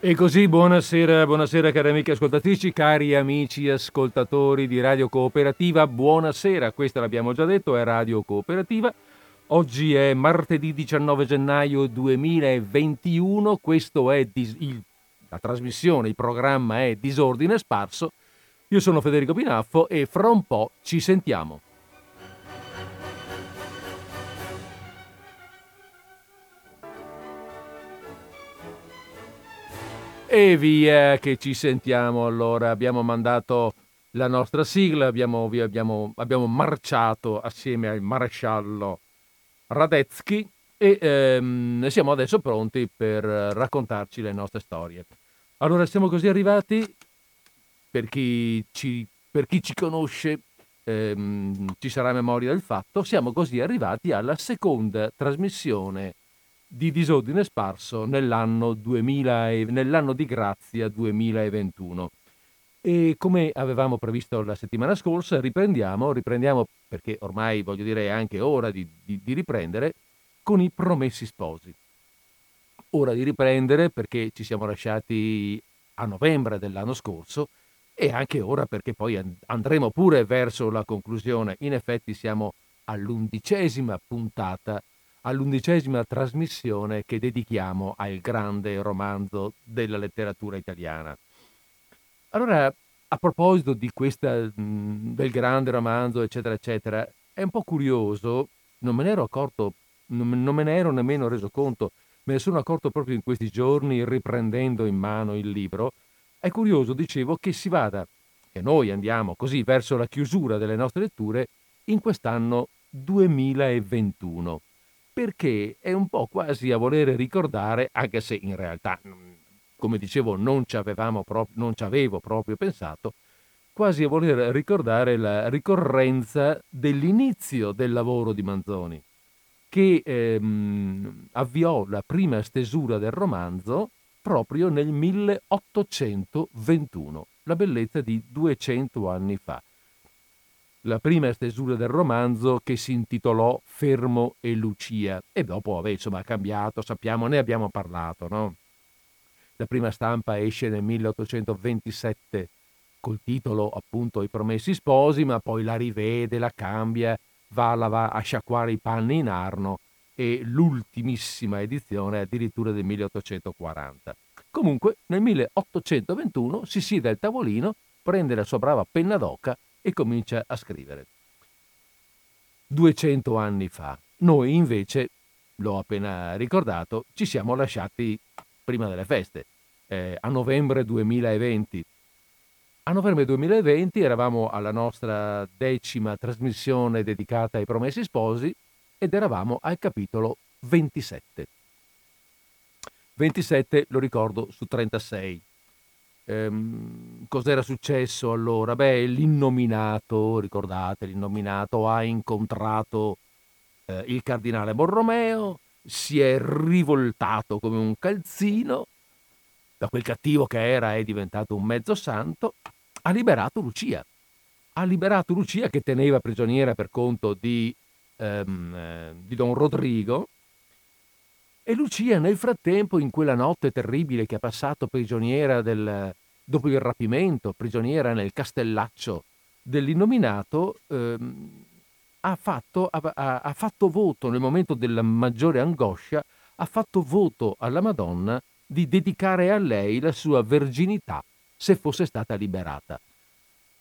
E così buonasera, buonasera cari amiche ascoltatrici, cari amici ascoltatori di Radio Cooperativa, buonasera, questo l'abbiamo già detto, è Radio Cooperativa. Oggi è martedì 19 gennaio 2021, questo è dis- il, la trasmissione, il programma è Disordine Sparso. Io sono Federico Pinaffo e fra un po' ci sentiamo. E via che ci sentiamo allora. Abbiamo mandato la nostra sigla, abbiamo, abbiamo, abbiamo marciato assieme al maresciallo Radetzky e ehm, siamo adesso pronti per raccontarci le nostre storie. Allora siamo così arrivati, per chi ci, per chi ci conosce ehm, ci sarà memoria del fatto, siamo così arrivati alla seconda trasmissione di disordine sparso nell'anno, 2000 e, nell'anno di grazia 2021. E come avevamo previsto la settimana scorsa, riprendiamo, riprendiamo perché ormai voglio dire è anche ora di, di, di riprendere, con i promessi sposi. Ora di riprendere perché ci siamo lasciati a novembre dell'anno scorso e anche ora perché poi andremo pure verso la conclusione. In effetti siamo all'undicesima puntata all'undicesima trasmissione che dedichiamo al grande romanzo della letteratura italiana. Allora, a proposito di questa, del grande romanzo, eccetera, eccetera, è un po' curioso, non me ne ero accorto, non, me ne ero nemmeno reso conto, me ne sono accorto proprio in questi giorni riprendendo in mano il libro, è curioso, dicevo, che si vada, che noi andiamo così verso la chiusura delle nostre letture in quest'anno 2021 perché è un po' quasi a voler ricordare, anche se in realtà, come dicevo, non ci, pro- non ci avevo proprio pensato, quasi a voler ricordare la ricorrenza dell'inizio del lavoro di Manzoni, che ehm, avviò la prima stesura del romanzo proprio nel 1821, la bellezza di 200 anni fa la prima stesura del romanzo che si intitolò Fermo e Lucia e dopo vabbè, insomma ha cambiato, sappiamo, ne abbiamo parlato, no? La prima stampa esce nel 1827 col titolo appunto I Promessi Sposi, ma poi la rivede, la cambia, va a, lava- a sciacquare i panni in Arno e l'ultimissima edizione è addirittura del 1840. Comunque nel 1821 si siede al tavolino, prende la sua brava penna d'oca e comincia a scrivere. 200 anni fa. Noi invece, l'ho appena ricordato, ci siamo lasciati prima delle feste, eh, a novembre 2020. A novembre 2020 eravamo alla nostra decima trasmissione dedicata ai promessi sposi ed eravamo al capitolo 27. 27 lo ricordo su 36. Ehm, cos'era successo allora? Beh, l'innominato, ricordate, l'innominato ha incontrato eh, il cardinale Borromeo, si è rivoltato come un calzino, da quel cattivo che era è diventato un mezzo santo, ha liberato Lucia. Ha liberato Lucia che teneva prigioniera per conto di, ehm, eh, di Don Rodrigo, e Lucia nel frattempo, in quella notte terribile che ha passato prigioniera del, dopo il rapimento, prigioniera nel castellaccio dell'innominato, ehm, ha, fatto, ha, ha fatto voto nel momento della maggiore angoscia, ha fatto voto alla Madonna di dedicare a lei la sua verginità se fosse stata liberata.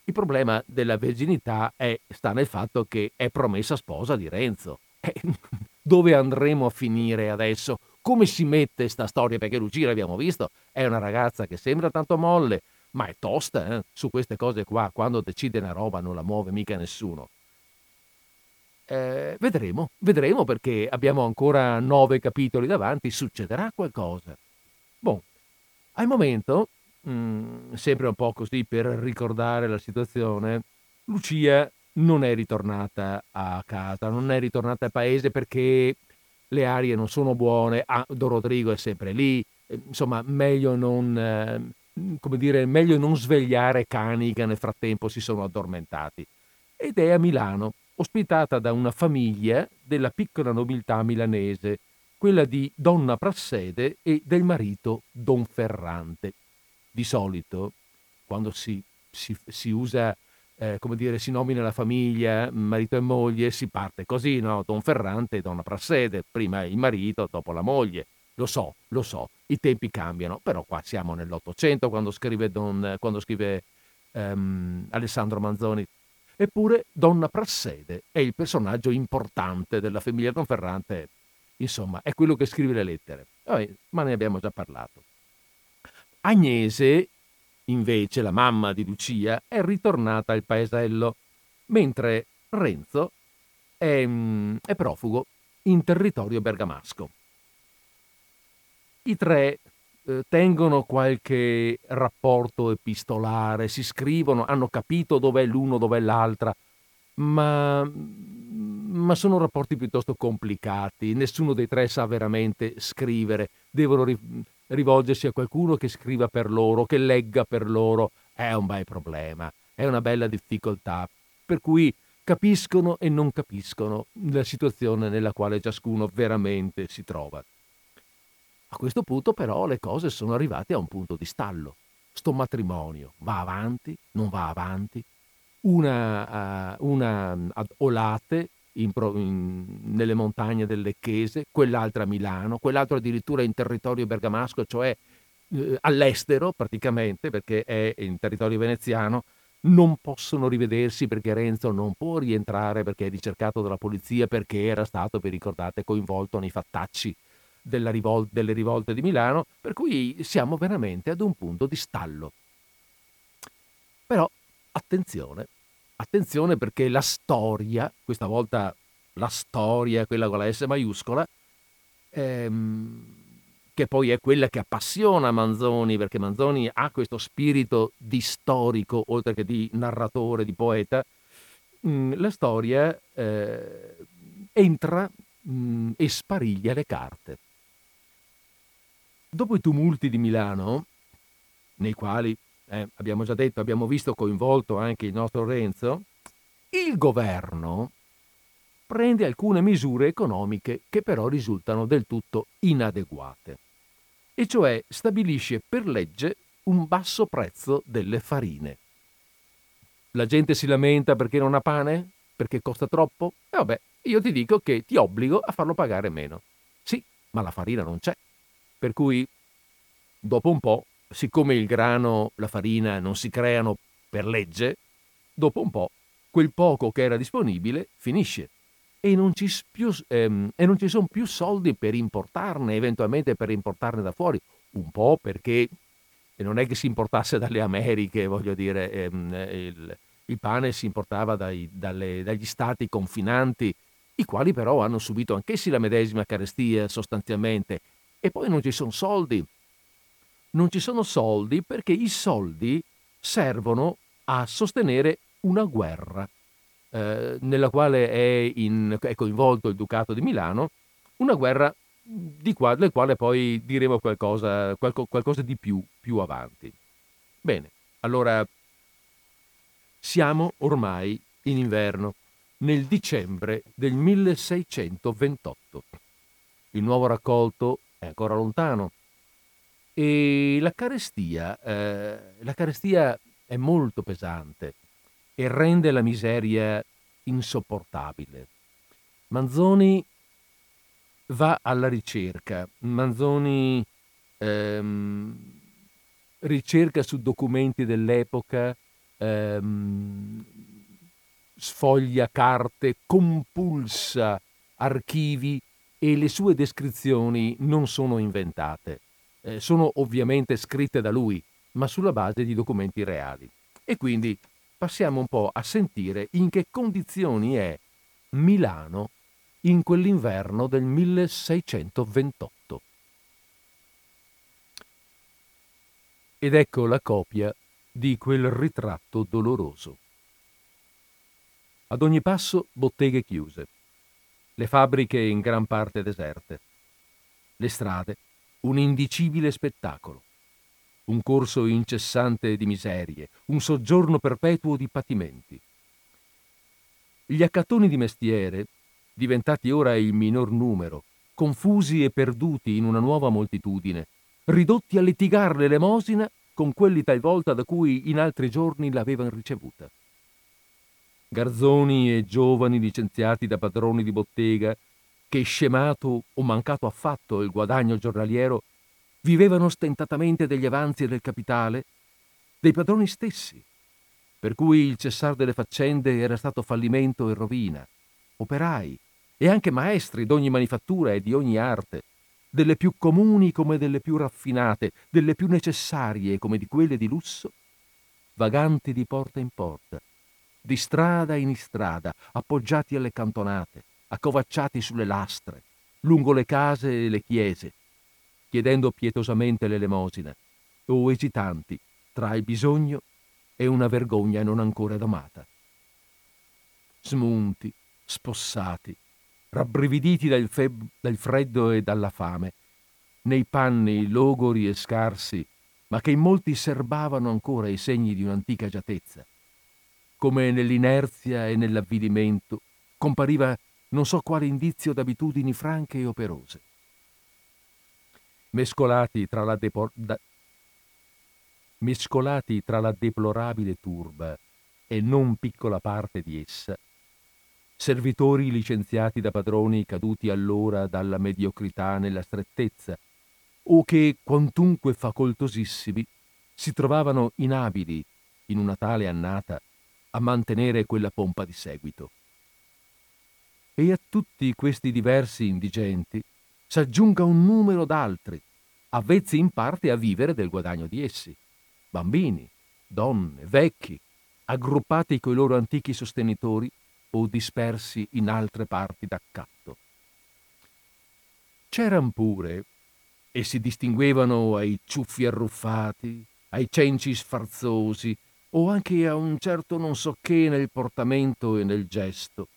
Il problema della verginità è, sta nel fatto che è promessa sposa di Renzo. Dove andremo a finire adesso? Come si mette sta storia? Perché Lucia, l'abbiamo visto, è una ragazza che sembra tanto molle, ma è tosta eh? su queste cose qua. Quando decide una roba non la muove mica nessuno. Eh, vedremo, vedremo perché abbiamo ancora nove capitoli davanti, succederà qualcosa. Boh, al momento, mh, mm, sempre un po' così per ricordare la situazione, Lucia non è ritornata a casa, non è ritornata al paese perché le arie non sono buone, ah, Don Rodrigo è sempre lì, eh, insomma meglio non, eh, come dire, meglio non svegliare cani che nel frattempo si sono addormentati. Ed è a Milano, ospitata da una famiglia della piccola nobiltà milanese, quella di Donna Prassede e del marito Don Ferrante. Di solito, quando si, si, si usa, eh, come dire, si nomina la famiglia, marito e moglie, si parte così, no? Don Ferrante e Donna Prassede, prima il marito, dopo la moglie. Lo so, lo so, i tempi cambiano, però qua siamo nell'Ottocento quando scrive, Don, quando scrive um, Alessandro Manzoni. Eppure Donna Prassede è il personaggio importante della famiglia Don Ferrante Insomma, è quello che scrive le lettere. Ma ne abbiamo già parlato. Agnese, invece, la mamma di Lucia, è ritornata al paesello, mentre Renzo è, mm, è profugo in territorio bergamasco. I tre eh, tengono qualche rapporto epistolare, si scrivono, hanno capito dov'è l'uno, dov'è l'altra, ma ma sono rapporti piuttosto complicati, nessuno dei tre sa veramente scrivere, devono rivolgersi a qualcuno che scriva per loro, che legga per loro, è un bel problema, è una bella difficoltà, per cui capiscono e non capiscono la situazione nella quale ciascuno veramente si trova. A questo punto però le cose sono arrivate a un punto di stallo. Sto matrimonio va avanti, non va avanti, una, uh, una uh, Olate in, in, nelle montagne del Lecchese, quell'altra a Milano, quell'altro addirittura in territorio bergamasco, cioè eh, all'estero praticamente, perché è in territorio veneziano, non possono rivedersi perché Renzo non può rientrare perché è ricercato dalla polizia perché era stato, vi ricordate, coinvolto nei fattacci rivol- delle rivolte di Milano, per cui siamo veramente ad un punto di stallo. Però attenzione, Attenzione perché la storia, questa volta la storia, quella con la S maiuscola, ehm, che poi è quella che appassiona Manzoni, perché Manzoni ha questo spirito di storico, oltre che di narratore, di poeta, mm, la storia eh, entra mh, mm, e spariglia le carte. Dopo i tumulti di Milano, nei quali eh, abbiamo già detto, abbiamo visto coinvolto anche il nostro Renzo, il governo prende alcune misure economiche che però risultano del tutto inadeguate, e cioè stabilisce per legge un basso prezzo delle farine. La gente si lamenta perché non ha pane? Perché costa troppo? E vabbè, io ti dico che ti obbligo a farlo pagare meno. Sì, ma la farina non c'è. Per cui, dopo un po', siccome il grano, la farina non si creano per legge, dopo un po' quel poco che era disponibile finisce e non ci, ehm, ci sono più soldi per importarne, eventualmente per importarne da fuori, un po' perché non è che si importasse dalle Americhe, voglio dire, ehm, il, il, pane si importava dai, dalle, dagli stati confinanti, i quali però hanno subito anch'essi la medesima carestia sostanzialmente, e poi non ci sono soldi non ci sono soldi perché i soldi servono a sostenere una guerra eh, nella quale è, in, è, coinvolto il Ducato di Milano, una guerra di qua, del quale poi diremo qualcosa, qualco, qualcosa di più più avanti. Bene, allora siamo ormai in inverno, nel dicembre del 1628. Il nuovo raccolto è ancora lontano, e la carestia, eh, la carestia è molto pesante e rende la miseria insopportabile. Manzoni va alla ricerca, Manzoni ehm, ricerca su documenti dell'epoca, ehm, sfoglia carte, compulsa archivi e le sue descrizioni non sono inventate eh, sono ovviamente scritte da lui, ma sulla base di documenti reali. E quindi passiamo un po' a sentire in che condizioni è Milano in quell'inverno del 1628. Ed ecco la copia di quel ritratto doloroso. Ad ogni passo botteghe chiuse, le fabbriche in gran parte deserte, le strade un indicibile spettacolo, un corso incessante di miserie, un soggiorno perpetuo di patimenti. Gli accattoni di mestiere, diventati ora il minor numero, confusi e perduti in una nuova moltitudine, ridotti a litigar l'elemosina con quelli talvolta da cui in altri giorni l'avevano ricevuta. Garzoni e giovani licenziati da padroni di bottega, che scemato o mancato affatto il guadagno giornaliero, vivevano stentatamente degli avanzi del capitale dei padroni stessi, per cui il cessar delle faccende era stato fallimento e rovina, operai e anche maestri d'ogni manifattura e di ogni arte, delle più comuni come delle più raffinate, delle più necessarie come di quelle di lusso, vaganti di porta in porta, di strada in strada, appoggiati alle cantonate, accovacciati sulle lastre, lungo le case e le chiese, chiedendo pietosamente l'elemosina, o esitanti tra il bisogno e una vergogna non ancora domata. Smunti, spossati, rabbrividiti dal, feb- dal freddo e dalla fame, nei panni logori e scarsi, ma che in molti serbavano ancora i segni di un'antica agiatezza. Come nell'inerzia e nell'avvilimento compariva non so quale indizio d'abitudini franche e operose. Mescolati tra la, depo- da- mescolati tra la deplorabile turba e non piccola parte di essa, servitori licenziati da padroni caduti allora dalla mediocrità nella strettezza, o che, quantunque facoltosissimi, si trovavano inabili, in una tale annata, a mantenere quella pompa di seguito. E a tutti questi diversi indigenti s'aggiunga un numero d'altri, avvezzi in parte a vivere del guadagno di essi, bambini, donne, vecchi, aggruppati coi loro antichi sostenitori o dispersi in altre parti d'accatto. C'eran pure, e si distinguevano ai ciuffi arruffati, ai cenci sfarzosi, o anche a un certo non so che nel portamento e nel gesto,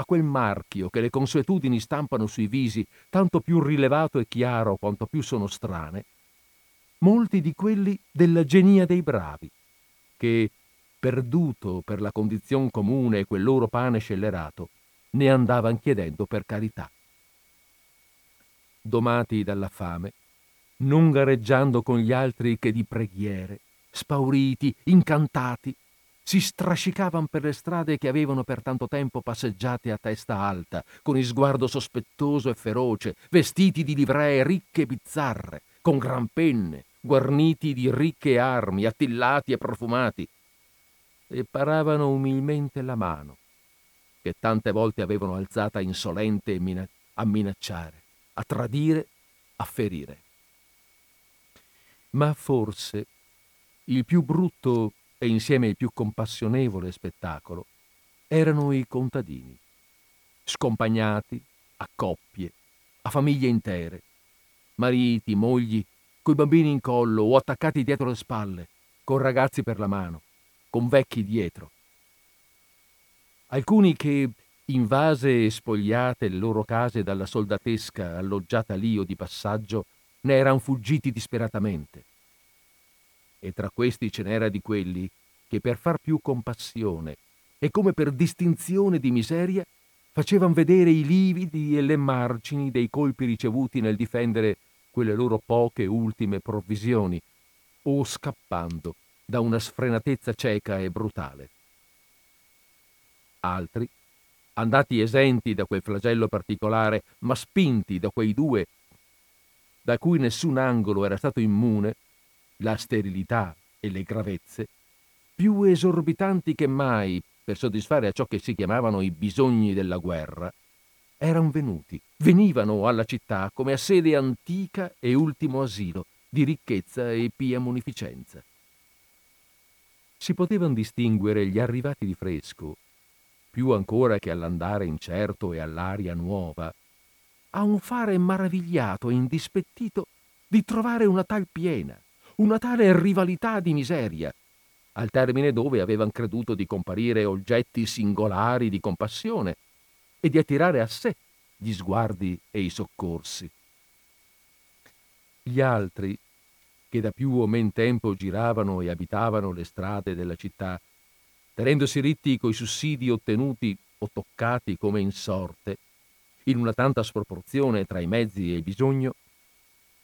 a quel marchio che le consuetudini stampano sui visi, tanto più rilevato e chiaro quanto più sono strane, molti di quelli della genia dei bravi, che, perduto per la condizione comune e quel loro pane scellerato, ne andavan chiedendo per carità. Domati dalla fame, non gareggiando con gli altri che di preghiere, spauriti, incantati, si strascicavan per le strade che avevano per tanto tempo passeggiate a testa alta, con il sguardo sospettoso e feroce, vestiti di livree ricche e bizzarre, con gran penne, guarniti di ricche armi, attillati e profumati, e paravano umilmente la mano, che tante volte avevano alzata insolente a minacciare, a tradire, a ferire. Ma forse il più brutto e insieme il più compassionevole spettacolo erano i contadini, scompagnati a coppie, a famiglie intere, mariti, mogli, coi bambini in collo o attaccati dietro le spalle, con ragazzi per la mano, con vecchi dietro. Alcuni che, invase e spogliate le loro case dalla soldatesca alloggiata lì o di passaggio, ne erano fuggiti disperatamente. E tra questi ce n'era di quelli che per far più compassione e come per distinzione di miseria facevano vedere i lividi e le margini dei colpi ricevuti nel difendere quelle loro poche ultime provvisioni, o scappando da una sfrenatezza cieca e brutale. Altri, andati esenti da quel flagello particolare, ma spinti da quei due da cui nessun angolo era stato immune, la sterilità e le gravezze, più esorbitanti che mai per soddisfare a ciò che si chiamavano i bisogni della guerra, erano venuti, venivano alla città come a sede antica e ultimo asilo di ricchezza e pia munificenza. Si potevano distinguere gli arrivati di fresco, più ancora che all'andare incerto e all'aria nuova, a un fare maravigliato e indispettito di trovare una tal piena, una tale rivalità di miseria, al termine dove avevano creduto di comparire oggetti singolari di compassione e di attirare a sé gli sguardi e i soccorsi. Gli altri, che da più o men tempo giravano e abitavano le strade della città, tenendosi ritti coi sussidi ottenuti o toccati come in sorte, in una tanta sproporzione tra i mezzi e il bisogno,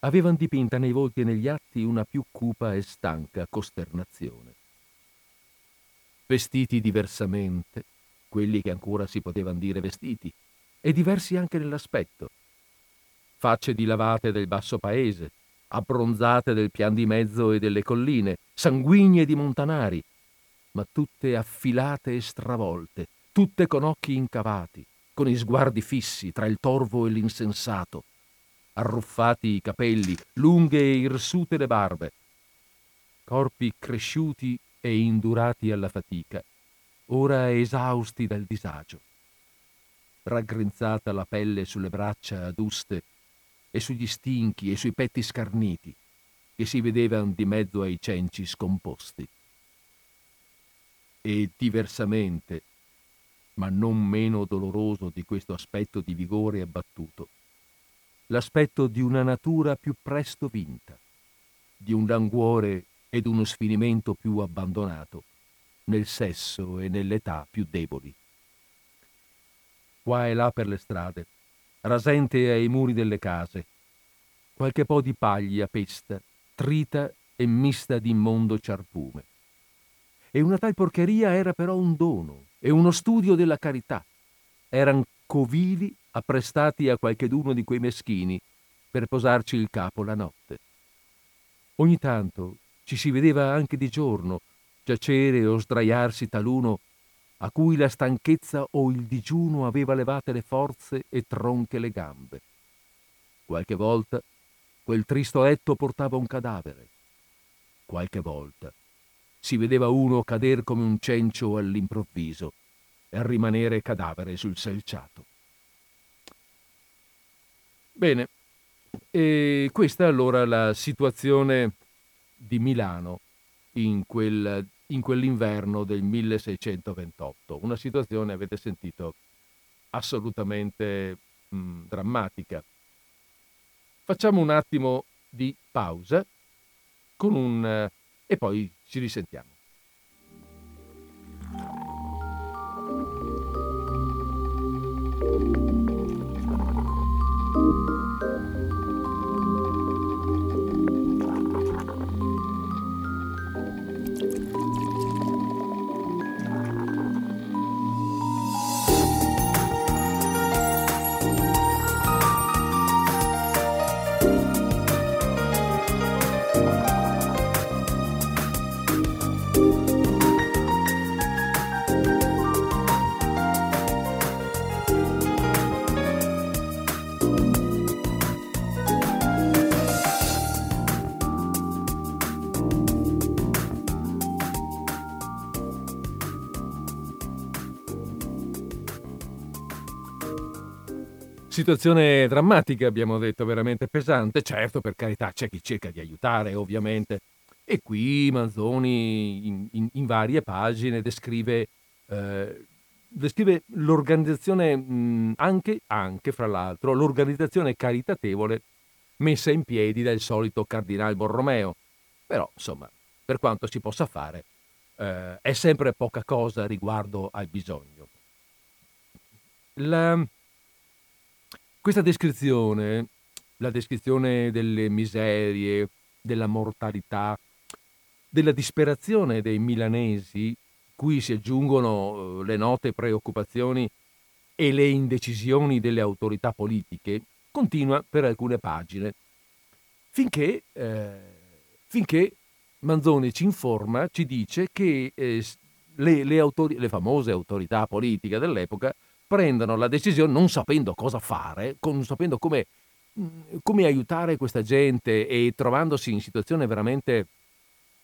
avevano dipinta nei volti e negli atti una più cupa e stanca costernazione. Vestiti diversamente, quelli che ancora si potevano dire vestiti, e diversi anche nell'aspetto. Facce dilavate del basso paese, abbronzate del pian di mezzo e delle colline, sanguigne di montanari, ma tutte affilate e stravolte, tutte con occhi incavati, con i sguardi fissi tra il torvo e l'insensato, arruffati i capelli, lunghe e irsute le barbe, corpi cresciuti e indurati alla fatica, ora esausti dal disagio. Raggrinzata la pelle sulle braccia aduste e sugli stinchi e sui petti scarniti, che si vedevano di mezzo ai cenci scomposti. E diversamente, ma non meno doloroso di questo aspetto di vigore abbattuto, l'aspetto di una natura più presto vinta, di un languore ed uno sfinimento più abbandonato, nel sesso e nell'età più deboli. Qua e là per le strade, rasente ai muri delle case, qualche po' di paglia pesta, trita e mista di immondo ciarpume. E una tal porcheria era però un dono e uno studio della carità. Eran covili apprestati a qualcheduno di quei meschini per posarci il capo la notte. Ogni tanto ci si vedeva anche di giorno giacere o sdraiarsi taluno a cui la stanchezza o il digiuno aveva levate le forze e tronche le gambe. Qualche volta quel tristo letto portava un cadavere. Qualche volta si vedeva uno cader come un cencio all'improvviso rimanere cadavere sul selciato. Bene, e questa è allora la situazione di Milano in, quel, in quell'inverno del 1628. Una situazione, avete sentito, assolutamente mh, drammatica. Facciamo un attimo di pausa un, e poi ci risentiamo. Situazione drammatica, abbiamo detto, veramente pesante. Certo, per carità, c'è chi cerca di aiutare, ovviamente. E qui Manzoni, in, in, in varie pagine, descrive, eh, descrive l'organizzazione, mh, anche, anche, fra l'altro, l'organizzazione caritatevole messa in piedi dal solito Cardinale Borromeo. Però, insomma, per quanto si possa fare, eh, è sempre poca cosa riguardo al bisogno. La, questa descrizione, la descrizione delle miserie, della mortalità, della disperazione dei milanesi, cui si aggiungono eh, le note preoccupazioni e le indecisioni delle autorità politiche, continua per alcune pagine, finché, eh, finché Manzoni ci informa, ci dice che eh, le, le, autori- le famose autorità politiche dell'epoca prendono la decisione non sapendo cosa fare, non sapendo come, mm, come aiutare questa gente e trovandosi in situazione veramente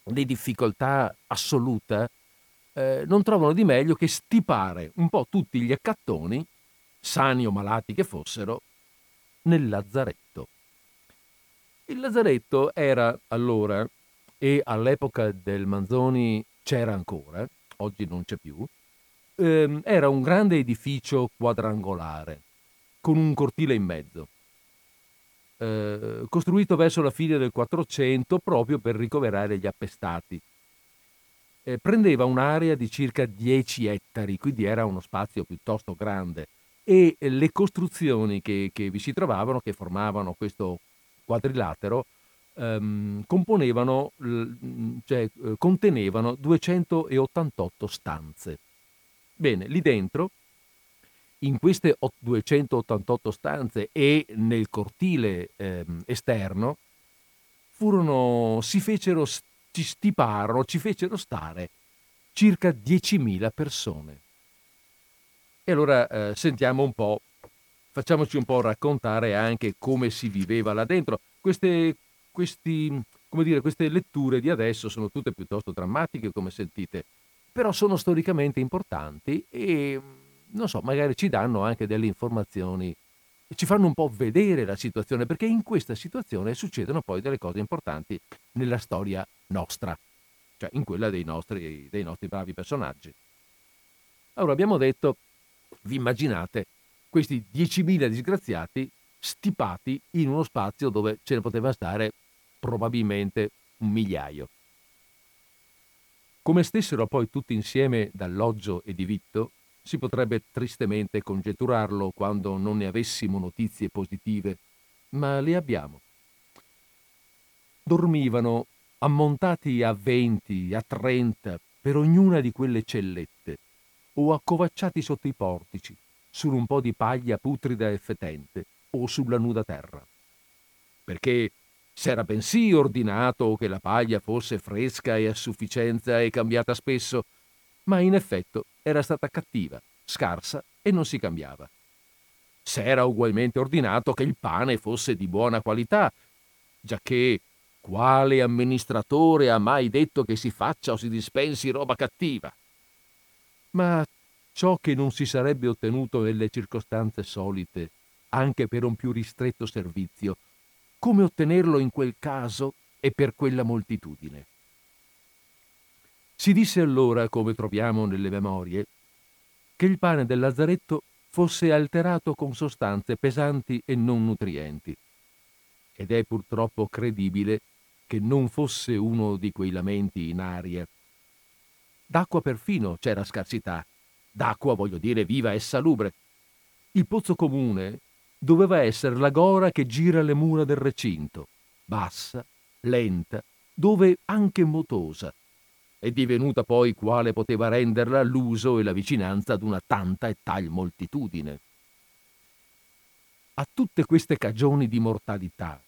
di difficoltà assoluta, eh, non trovano di meglio che stipare un po' tutti gli accattoni, sani o malati che fossero, nel lazzaretto. Il lazzaretto era allora, e all'epoca del Manzoni c'era ancora, oggi non c'è più, ehm, era un grande edificio quadrangolare con un cortile in mezzo, eh, costruito verso la fine del 400 proprio per ricoverare gli appestati. Eh, prendeva un'area di circa 10 ettari, quindi era uno spazio piuttosto grande, e le costruzioni che, che vi si trovavano, che formavano questo quadrilatero, ehm, componevano, cioè, contenevano 288 stanze. Bene, lì dentro, in queste 288 stanze e nel cortile ehm, esterno, furono, si fecero, ci stiparono, ci fecero stare circa 10.000 persone. E allora eh, sentiamo un po', facciamoci un po' raccontare anche come si viveva là dentro. Queste, questi, dire, queste letture di adesso sono tutte piuttosto drammatiche, come sentite, però sono storicamente importanti e, non so, magari ci danno anche delle informazioni ci fanno un po' vedere la situazione, perché in questa situazione succedono poi delle cose importanti nella storia nostra, cioè in quella dei nostri, dei nostri bravi personaggi. Allora abbiamo detto vi immaginate questi 10.000 disgraziati stipati in uno spazio dove ce ne poteva stare probabilmente un migliaio. Come stessero poi tutti insieme d'alloggio e di vitto, si potrebbe tristemente congetturarlo quando non ne avessimo notizie positive, ma le abbiamo. Dormivano ammontati a 20, a 30 per ognuna di quelle cellette, o accovacciati sotto i portici, su un po' di paglia putrida e fetente, o sulla nuda terra. Perché s'era bensì ordinato che la paglia fosse fresca e a sufficienza e cambiata spesso, ma in effetto era stata cattiva, scarsa e non si cambiava. S'era ugualmente ordinato che il pane fosse di buona qualità, giacché quale amministratore ha mai detto che si faccia o si dispensi roba cattiva? Ma ciò che non si sarebbe ottenuto nelle circostanze solite, anche per un più ristretto servizio, come ottenerlo in quel caso e per quella moltitudine? Si disse allora, come troviamo nelle memorie, che il pane del lazzaretto fosse alterato con sostanze pesanti e non nutrienti. Ed è purtroppo credibile che non fosse uno di quei lamenti in aria D'acqua perfino c'era scarsità. D'acqua, voglio dire, viva e salubre. Il pozzo comune doveva essere la gora che gira le mura del recinto, bassa, lenta, dove anche motosa, e divenuta poi quale poteva renderla l'uso e la vicinanza d'una tanta e tal moltitudine. A tutte queste cagioni di mortalità,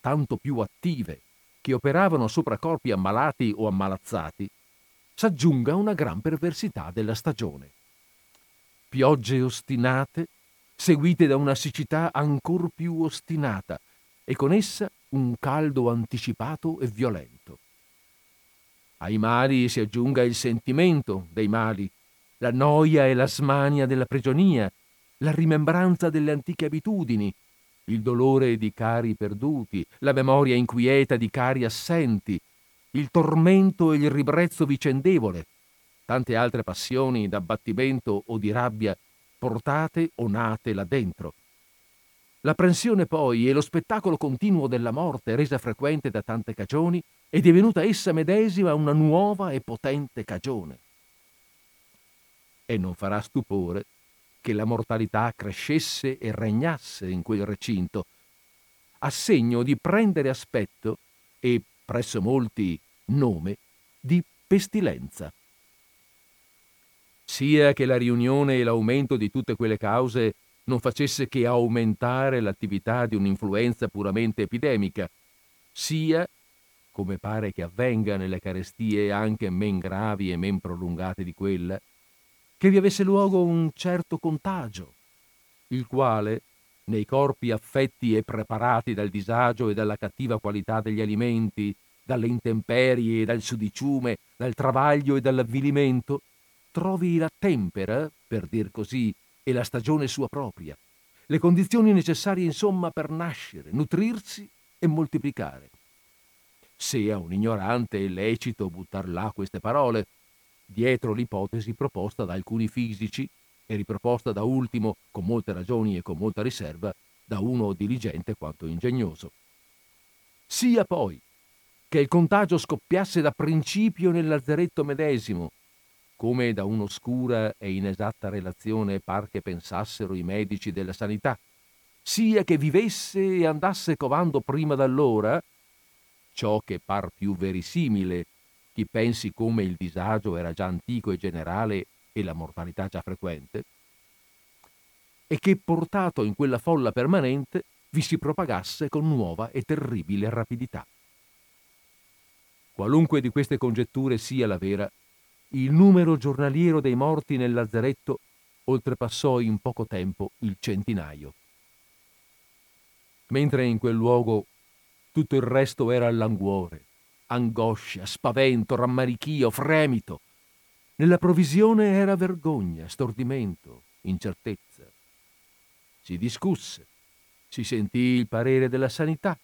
tanto più attive, che operavano sopra corpi ammalati o ammalazzati, s'aggiunga una gran perversità della stagione. Piogge ostinate, seguite da una siccità ancor più ostinata, e con essa un caldo anticipato e violento. Ai mali si aggiunga il sentimento dei mali, la noia e la smania della prigionia, la rimembranza delle antiche abitudini, il dolore di cari perduti, la memoria inquieta di cari assenti, il tormento e il ribrezzo vicendevole, tante altre passioni d'abbattimento o di rabbia portate o nate là dentro. L'apprensione poi e lo spettacolo continuo della morte, resa frequente da tante cagioni, è divenuta essa medesima una nuova e potente cagione. E non farà stupore che la mortalità crescesse e regnasse in quel recinto, a segno di prendere aspetto e presso molti nome di pestilenza. Sia che la riunione e l'aumento di tutte quelle cause non facesse che aumentare l'attività di un'influenza puramente epidemica, sia, come pare che avvenga nelle carestie anche men gravi e men prolungate di quella, che vi avesse luogo un certo contagio, il quale, nei corpi affetti e preparati dal disagio e dalla cattiva qualità degli alimenti, dalle intemperie, dal sudiciume, dal travaglio e dall'avvilimento, trovi la tempera, per dir così, e la stagione sua propria, le condizioni necessarie insomma per nascere, nutrirsi e moltiplicare. Se a un ignorante è lecito buttar là queste parole, dietro l'ipotesi proposta da alcuni fisici e riproposta da ultimo, con molte ragioni e con molta riserva, da uno diligente quanto ingegnoso. Sia poi che il contagio scoppiasse da principio nel lazzaretto medesimo, come da un'oscura e inesatta relazione par che pensassero i medici della sanità, sia che vivesse e andasse covando prima d'allora, ciò che par più verisimile, chi pensi come il disagio era già antico e generale e la mortalità già frequente, e che portato in quella folla permanente vi si propagasse con nuova e terribile rapidità. Qualunque di queste congetture sia la vera, il numero giornaliero dei morti nel lazzaretto oltrepassò in poco tempo il centinaio. Mentre in quel luogo tutto il resto era languore, angoscia, spavento, rammarichio, fremito. Nella provvisione era vergogna, stordimento, incertezza. Si discusse, si sentì il parere della sanità.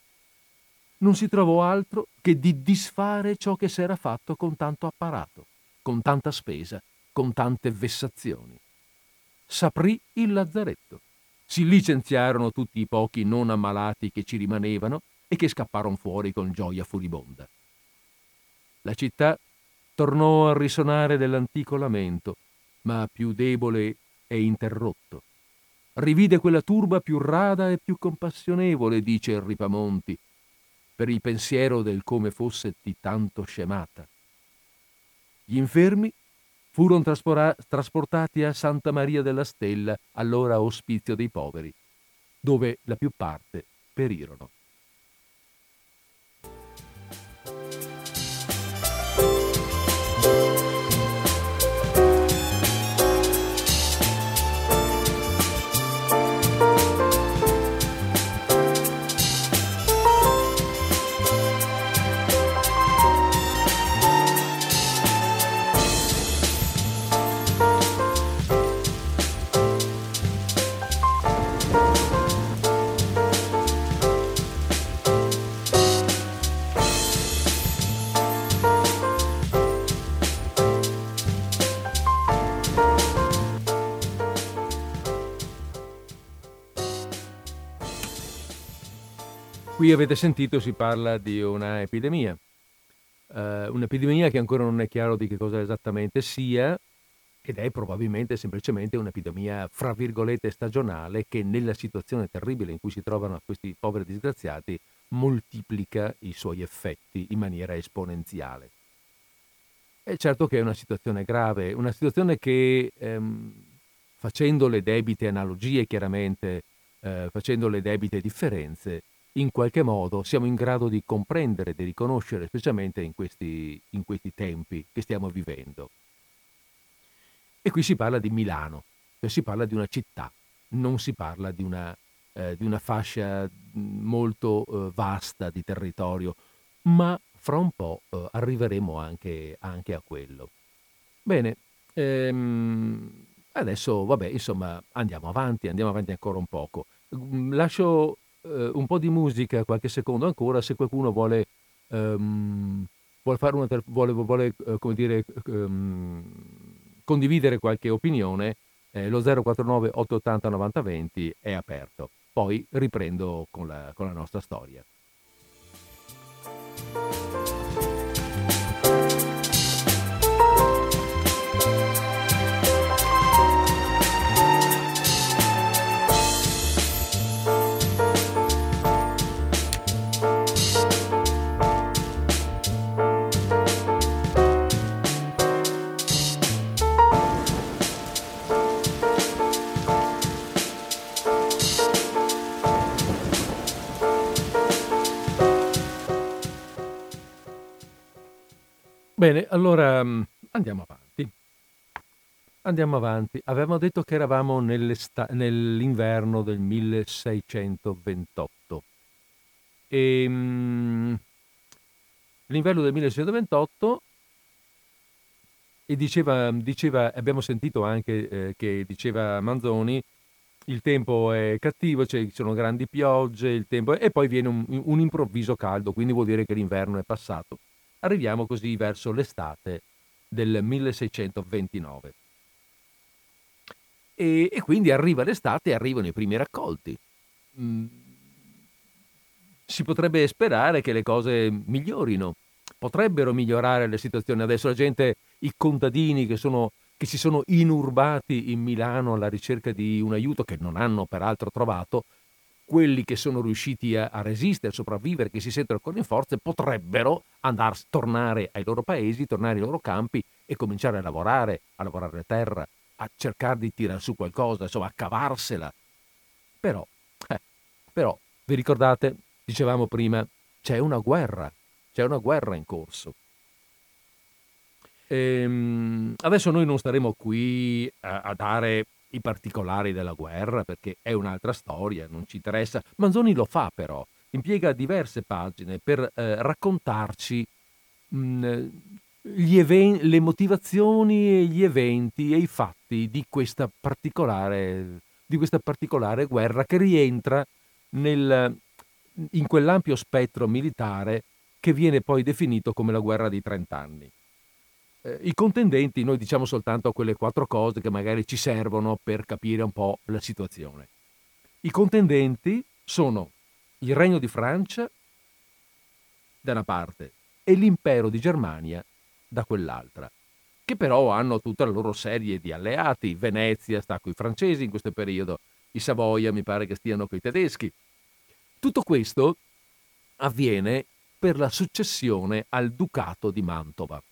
Non si trovò altro che di disfare ciò che s'era fatto con tanto apparato con tanta spesa, con tante vessazioni. S'aprì il lazzaretto. Si licenziarono tutti i pochi non ammalati che ci rimanevano e che scapparono fuori con gioia furibonda. La città tornò a risonare dell'antico lamento, ma più debole e interrotto. Rivide quella turba più rada e più compassionevole, dice il Ripamonti, per il pensiero del come fosse di tanto scemata. Gli infermi furono trasportati a Santa Maria della Stella, allora ospizio dei poveri, dove la più parte perirono. Qui avete sentito si parla di una epidemia, uh, un'epidemia che ancora non è chiaro di che cosa esattamente sia ed è probabilmente semplicemente un'epidemia fra virgolette stagionale che nella situazione terribile in cui si trovano questi poveri disgraziati moltiplica i suoi effetti in maniera esponenziale. È certo che è una situazione grave, una situazione che ehm, facendo le debite analogie chiaramente, eh, facendo le debite differenze, in qualche modo siamo in grado di comprendere, di riconoscere, specialmente in questi, in questi tempi che stiamo vivendo. E qui si parla di Milano, cioè si parla di una città, non si parla di una, eh, di una fascia molto eh, vasta di territorio, ma fra un po' eh, arriveremo anche, anche, a quello. Bene, ehm, adesso vabbè, insomma, andiamo avanti, andiamo avanti ancora un poco. Lascio eh, un po' di musica, qualche secondo ancora, se qualcuno vuole, um, vuole, una, vuole, vuole come dire, um, condividere qualche opinione, eh, lo 049 880 9020 è aperto. Poi riprendo con la, con la nostra storia. Bene, allora mm, andiamo avanti. Andiamo avanti. Avevamo detto che eravamo nell'inverno del 1628. E, mm, l'inverno del 1628 e diceva, diceva, abbiamo sentito anche eh, che diceva Manzoni, il tempo è cattivo, cioè ci sono grandi piogge, il tempo è, e poi viene un, un improvviso caldo, quindi vuol dire che l'inverno è passato. Arriviamo così verso l'estate del 1629. E, e quindi arriva l'estate e arrivano i primi raccolti. Mm, si potrebbe sperare che le cose migliorino, potrebbero migliorare le situazioni. Adesso la gente i contadini che, sono, che si sono inurbati in Milano alla ricerca di un aiuto che non hanno peraltro trovato, quelli che sono riusciti a, a resistere, a sopravvivere, che si sentono ancora in forze, potrebbero andare, tornare ai loro paesi, tornare ai loro campi e cominciare a lavorare, a lavorare la terra, a cercare di tirare su qualcosa, insomma, a cavarsela. Però, eh, però, vi ricordate, dicevamo prima, c'è una guerra, c'è una guerra in corso. Ehm, adesso noi non staremo qui a, a dare i particolari della guerra perché è un'altra storia, non ci interessa. Manzoni lo fa però, impiega diverse pagine per eh, raccontarci mh, even- le motivazioni e gli eventi e i fatti di questa particolare, di questa particolare guerra che rientra nel, in quell'ampio spettro militare che viene poi definito come la guerra di 30 anni. Eh, I contendenti, noi diciamo soltanto quelle quattro cose che magari ci servono per capire un po' la situazione. I contendenti sono il Regno di Francia da una parte e l'impero di Germania da quell'altra, che però hanno tutta la loro serie di alleati. Venezia sta con i francesi in questo periodo, i Savoia mi pare che stiano con i tedeschi. Tutto questo avviene per la successione al Ducato di Mantova.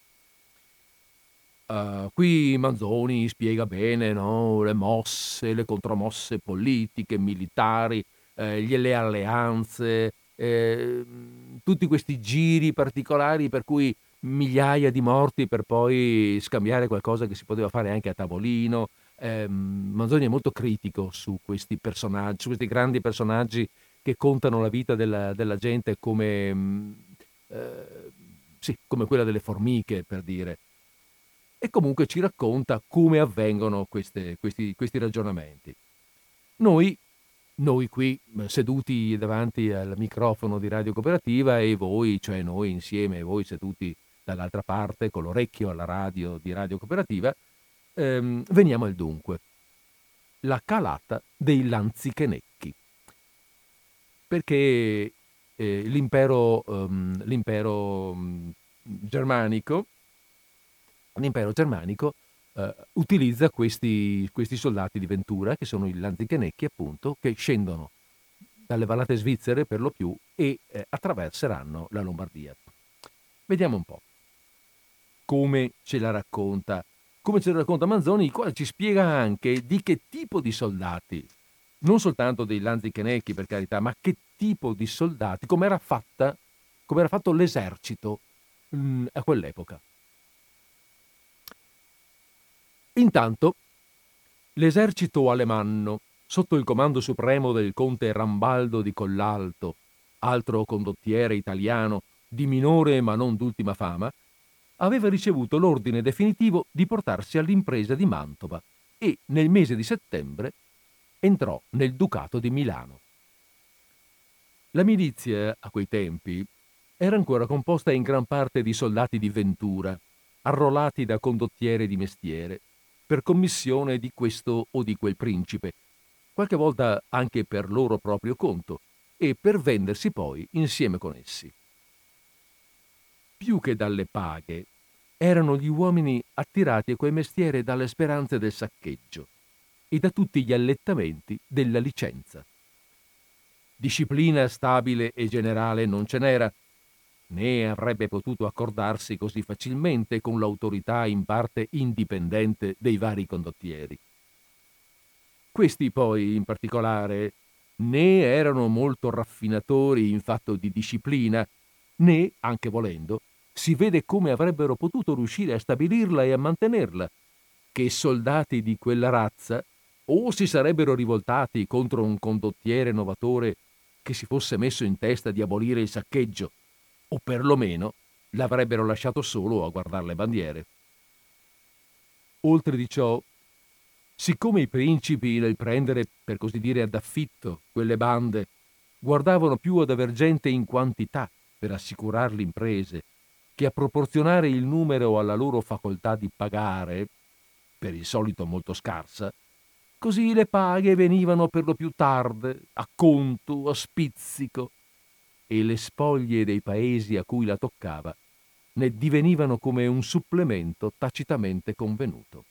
Uh, qui Manzoni spiega bene no? le mosse, le contromosse politiche, militari, eh, le alleanze, eh, tutti questi giri particolari per cui migliaia di morti per poi scambiare qualcosa che si poteva fare anche a tavolino. Eh, Manzoni è molto critico su questi personaggi, su questi grandi personaggi che contano la vita della, della gente come, mm, eh, sì, come quella delle formiche, per dire e comunque ci racconta come avvengono queste, questi, questi, ragionamenti. Noi, noi qui seduti davanti al microfono di Radio Cooperativa e voi, cioè noi insieme, voi seduti dall'altra parte con l'orecchio alla radio di Radio Cooperativa, ehm, veniamo al dunque. La calata dei Lanzichenecchi. Perché eh, l'impero, um, l'impero um, germanico l'impero germanico eh, utilizza questi, questi, soldati di Ventura, che sono i Lanzichenecchi appunto, che scendono dalle vallate svizzere per lo più e eh, attraverseranno la Lombardia. Vediamo un po' come ce la racconta, come ce la racconta Manzoni, il quale ci spiega anche di che tipo di soldati, non soltanto dei Lanzichenecchi per carità, ma che tipo di soldati, come era fatto l'esercito mh, mm, a quell'epoca. Intanto l'esercito alemanno, sotto il comando supremo del conte Rambaldo di Collalto, altro condottiere italiano di minore ma non d'ultima fama, aveva ricevuto l'ordine definitivo di portarsi all'impresa di Mantova e nel mese di settembre entrò nel Ducato di Milano. La milizia, a quei tempi, era ancora composta in gran parte di soldati di Ventura, arruolati da condottiere di mestiere, per commissione di questo o di quel principe, qualche volta anche per loro proprio conto, e per vendersi poi insieme con essi. Più che dalle paghe, erano gli uomini attirati a quel mestiere dalle speranze del saccheggio e da tutti gli allettamenti della licenza. Disciplina stabile e generale non ce n'era, né avrebbe potuto accordarsi così facilmente con l'autorità in parte indipendente dei vari condottieri. Questi poi, in particolare, né erano molto raffinatori in fatto di disciplina, né, anche volendo, si vede come avrebbero potuto riuscire a stabilirla e a mantenerla, che soldati di quella razza o si sarebbero rivoltati contro un condottiere novatore che si fosse messo in testa di abolire il saccheggio, o perlomeno l'avrebbero lasciato solo a guardare le bandiere. Oltre di ciò, siccome i principi nel prendere, per così dire, ad affitto quelle bande, guardavano più ad aver gente in quantità per assicurare le imprese che a proporzionare il numero alla loro facoltà di pagare, per il solito molto scarsa, così le paghe venivano per lo più tarde, a conto, a spizzico, e le spoglie dei paesi a cui la toccava ne divenivano come un supplemento tacitamente convenuto.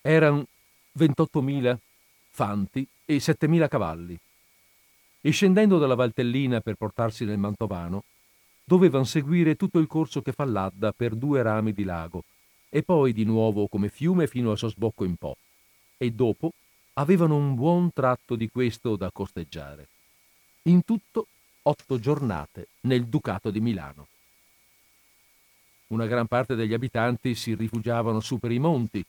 Erano 28.000 fanti e 7.000 cavalli e scendendo dalla Valtellina per portarsi nel Mantovano, dovevano seguire tutto il corso che fa l'Adda per due rami di lago e poi di nuovo come fiume fino al suo sbocco in Po e dopo avevano un buon tratto di questo da costeggiare. In tutto otto giornate nel Ducato di Milano. Una gran parte degli abitanti si rifugiavano su per i monti,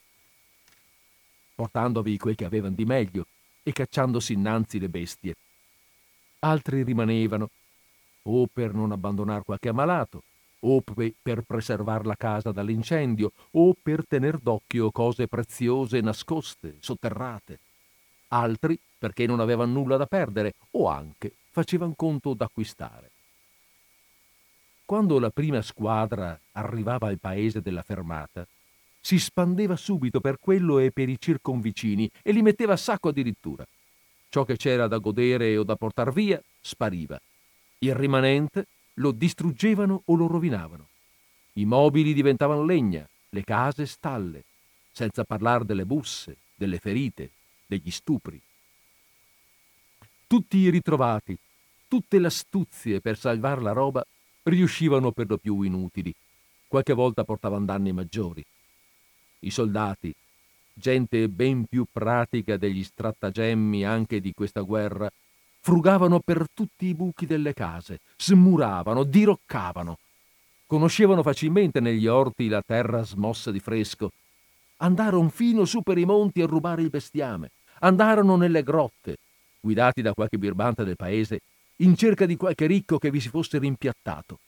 portandovi quel che avevano di meglio e cacciandosi innanzi le bestie. Altri rimanevano, o per non abbandonare qualche ammalato, o per preservare la casa dall'incendio, o per tener d'occhio cose preziose nascoste, sotterrate. Altri perché non avevano nulla da perdere, o anche facevano conto d'acquistare. Quando la prima squadra arrivava al paese della fermata, si spandeva subito per quello e per i circonvicini e li metteva a sacco addirittura. Ciò che c'era da godere o da portar via spariva. Il rimanente lo distruggevano o lo rovinavano. I mobili diventavano legna, le case stalle, senza parlare delle busse, delle ferite, degli stupri. Tutti i ritrovati, tutte le astuzie per salvare la roba riuscivano per lo più inutili. Qualche volta portavano danni maggiori. I soldati, gente ben più pratica degli strattagemmi anche di questa guerra, frugavano per tutti i buchi delle case, smuravano, diroccavano. Conoscevano facilmente negli orti la terra smossa di fresco. Andarono fino su per i monti a rubare il bestiame. Andarono nelle grotte, guidati da qualche birbante del paese, in cerca di qualche ricco che vi si fosse rimpiattato.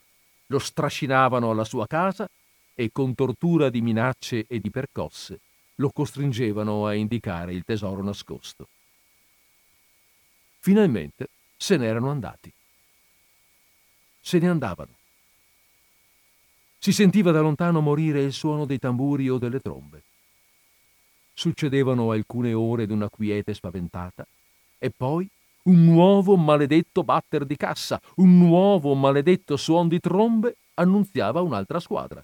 Lo strascinavano alla sua casa e con tortura di minacce e di percosse lo costringevano a indicare il tesoro nascosto. Finalmente se n'erano andati. Se ne andavano. Si sentiva da lontano morire il suono dei tamburi o delle trombe. Succedevano alcune ore d'una quiete spaventata e poi un nuovo maledetto batter di cassa, un nuovo maledetto suon di trombe annunziava un'altra squadra.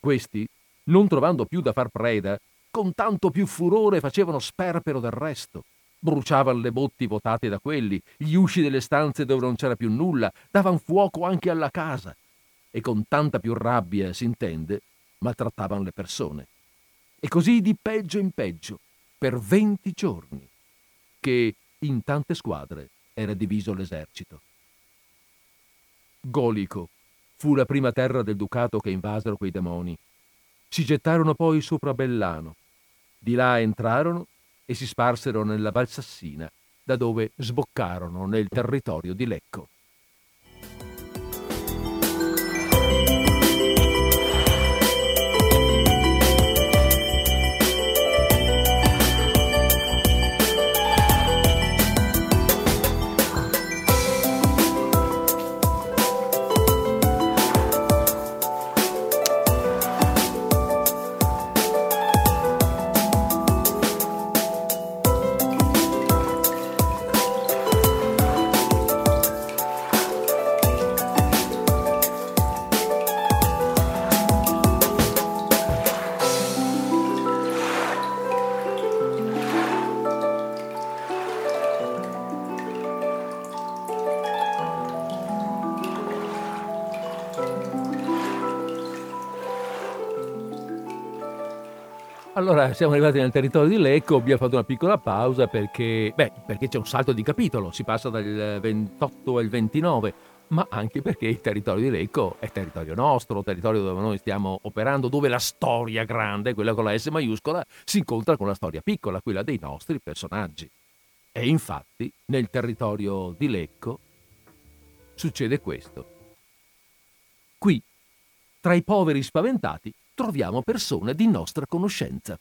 Questi, non trovando più da far preda, con tanto più furore facevano sperpero del resto bruciavano le botti votate da quelli, gli usci delle stanze dove non c'era più nulla, davano fuoco anche alla casa e con tanta più rabbia, si intende, maltrattavano le persone. E così di peggio in peggio, per venti giorni, che in tante squadre era diviso l'esercito. Golico fu la prima terra del ducato che invasero quei demoni. Si gettarono poi sopra Bellano. Di là entrarono e si sparsero nella Valsassina, da dove sboccarono nel territorio di Lecco. Allora siamo arrivati nel territorio di Lecco, abbiamo fatto una piccola pausa perché, beh, perché c'è un salto di capitolo, si passa dal 28 al 29, ma anche perché il territorio di Lecco è territorio nostro, territorio dove noi stiamo operando, dove la storia grande, quella con la S maiuscola, si incontra con la storia piccola, quella dei nostri personaggi. E infatti nel territorio di Lecco succede questo. Qui, tra i poveri spaventati, troviamo persone di nostra conoscenza.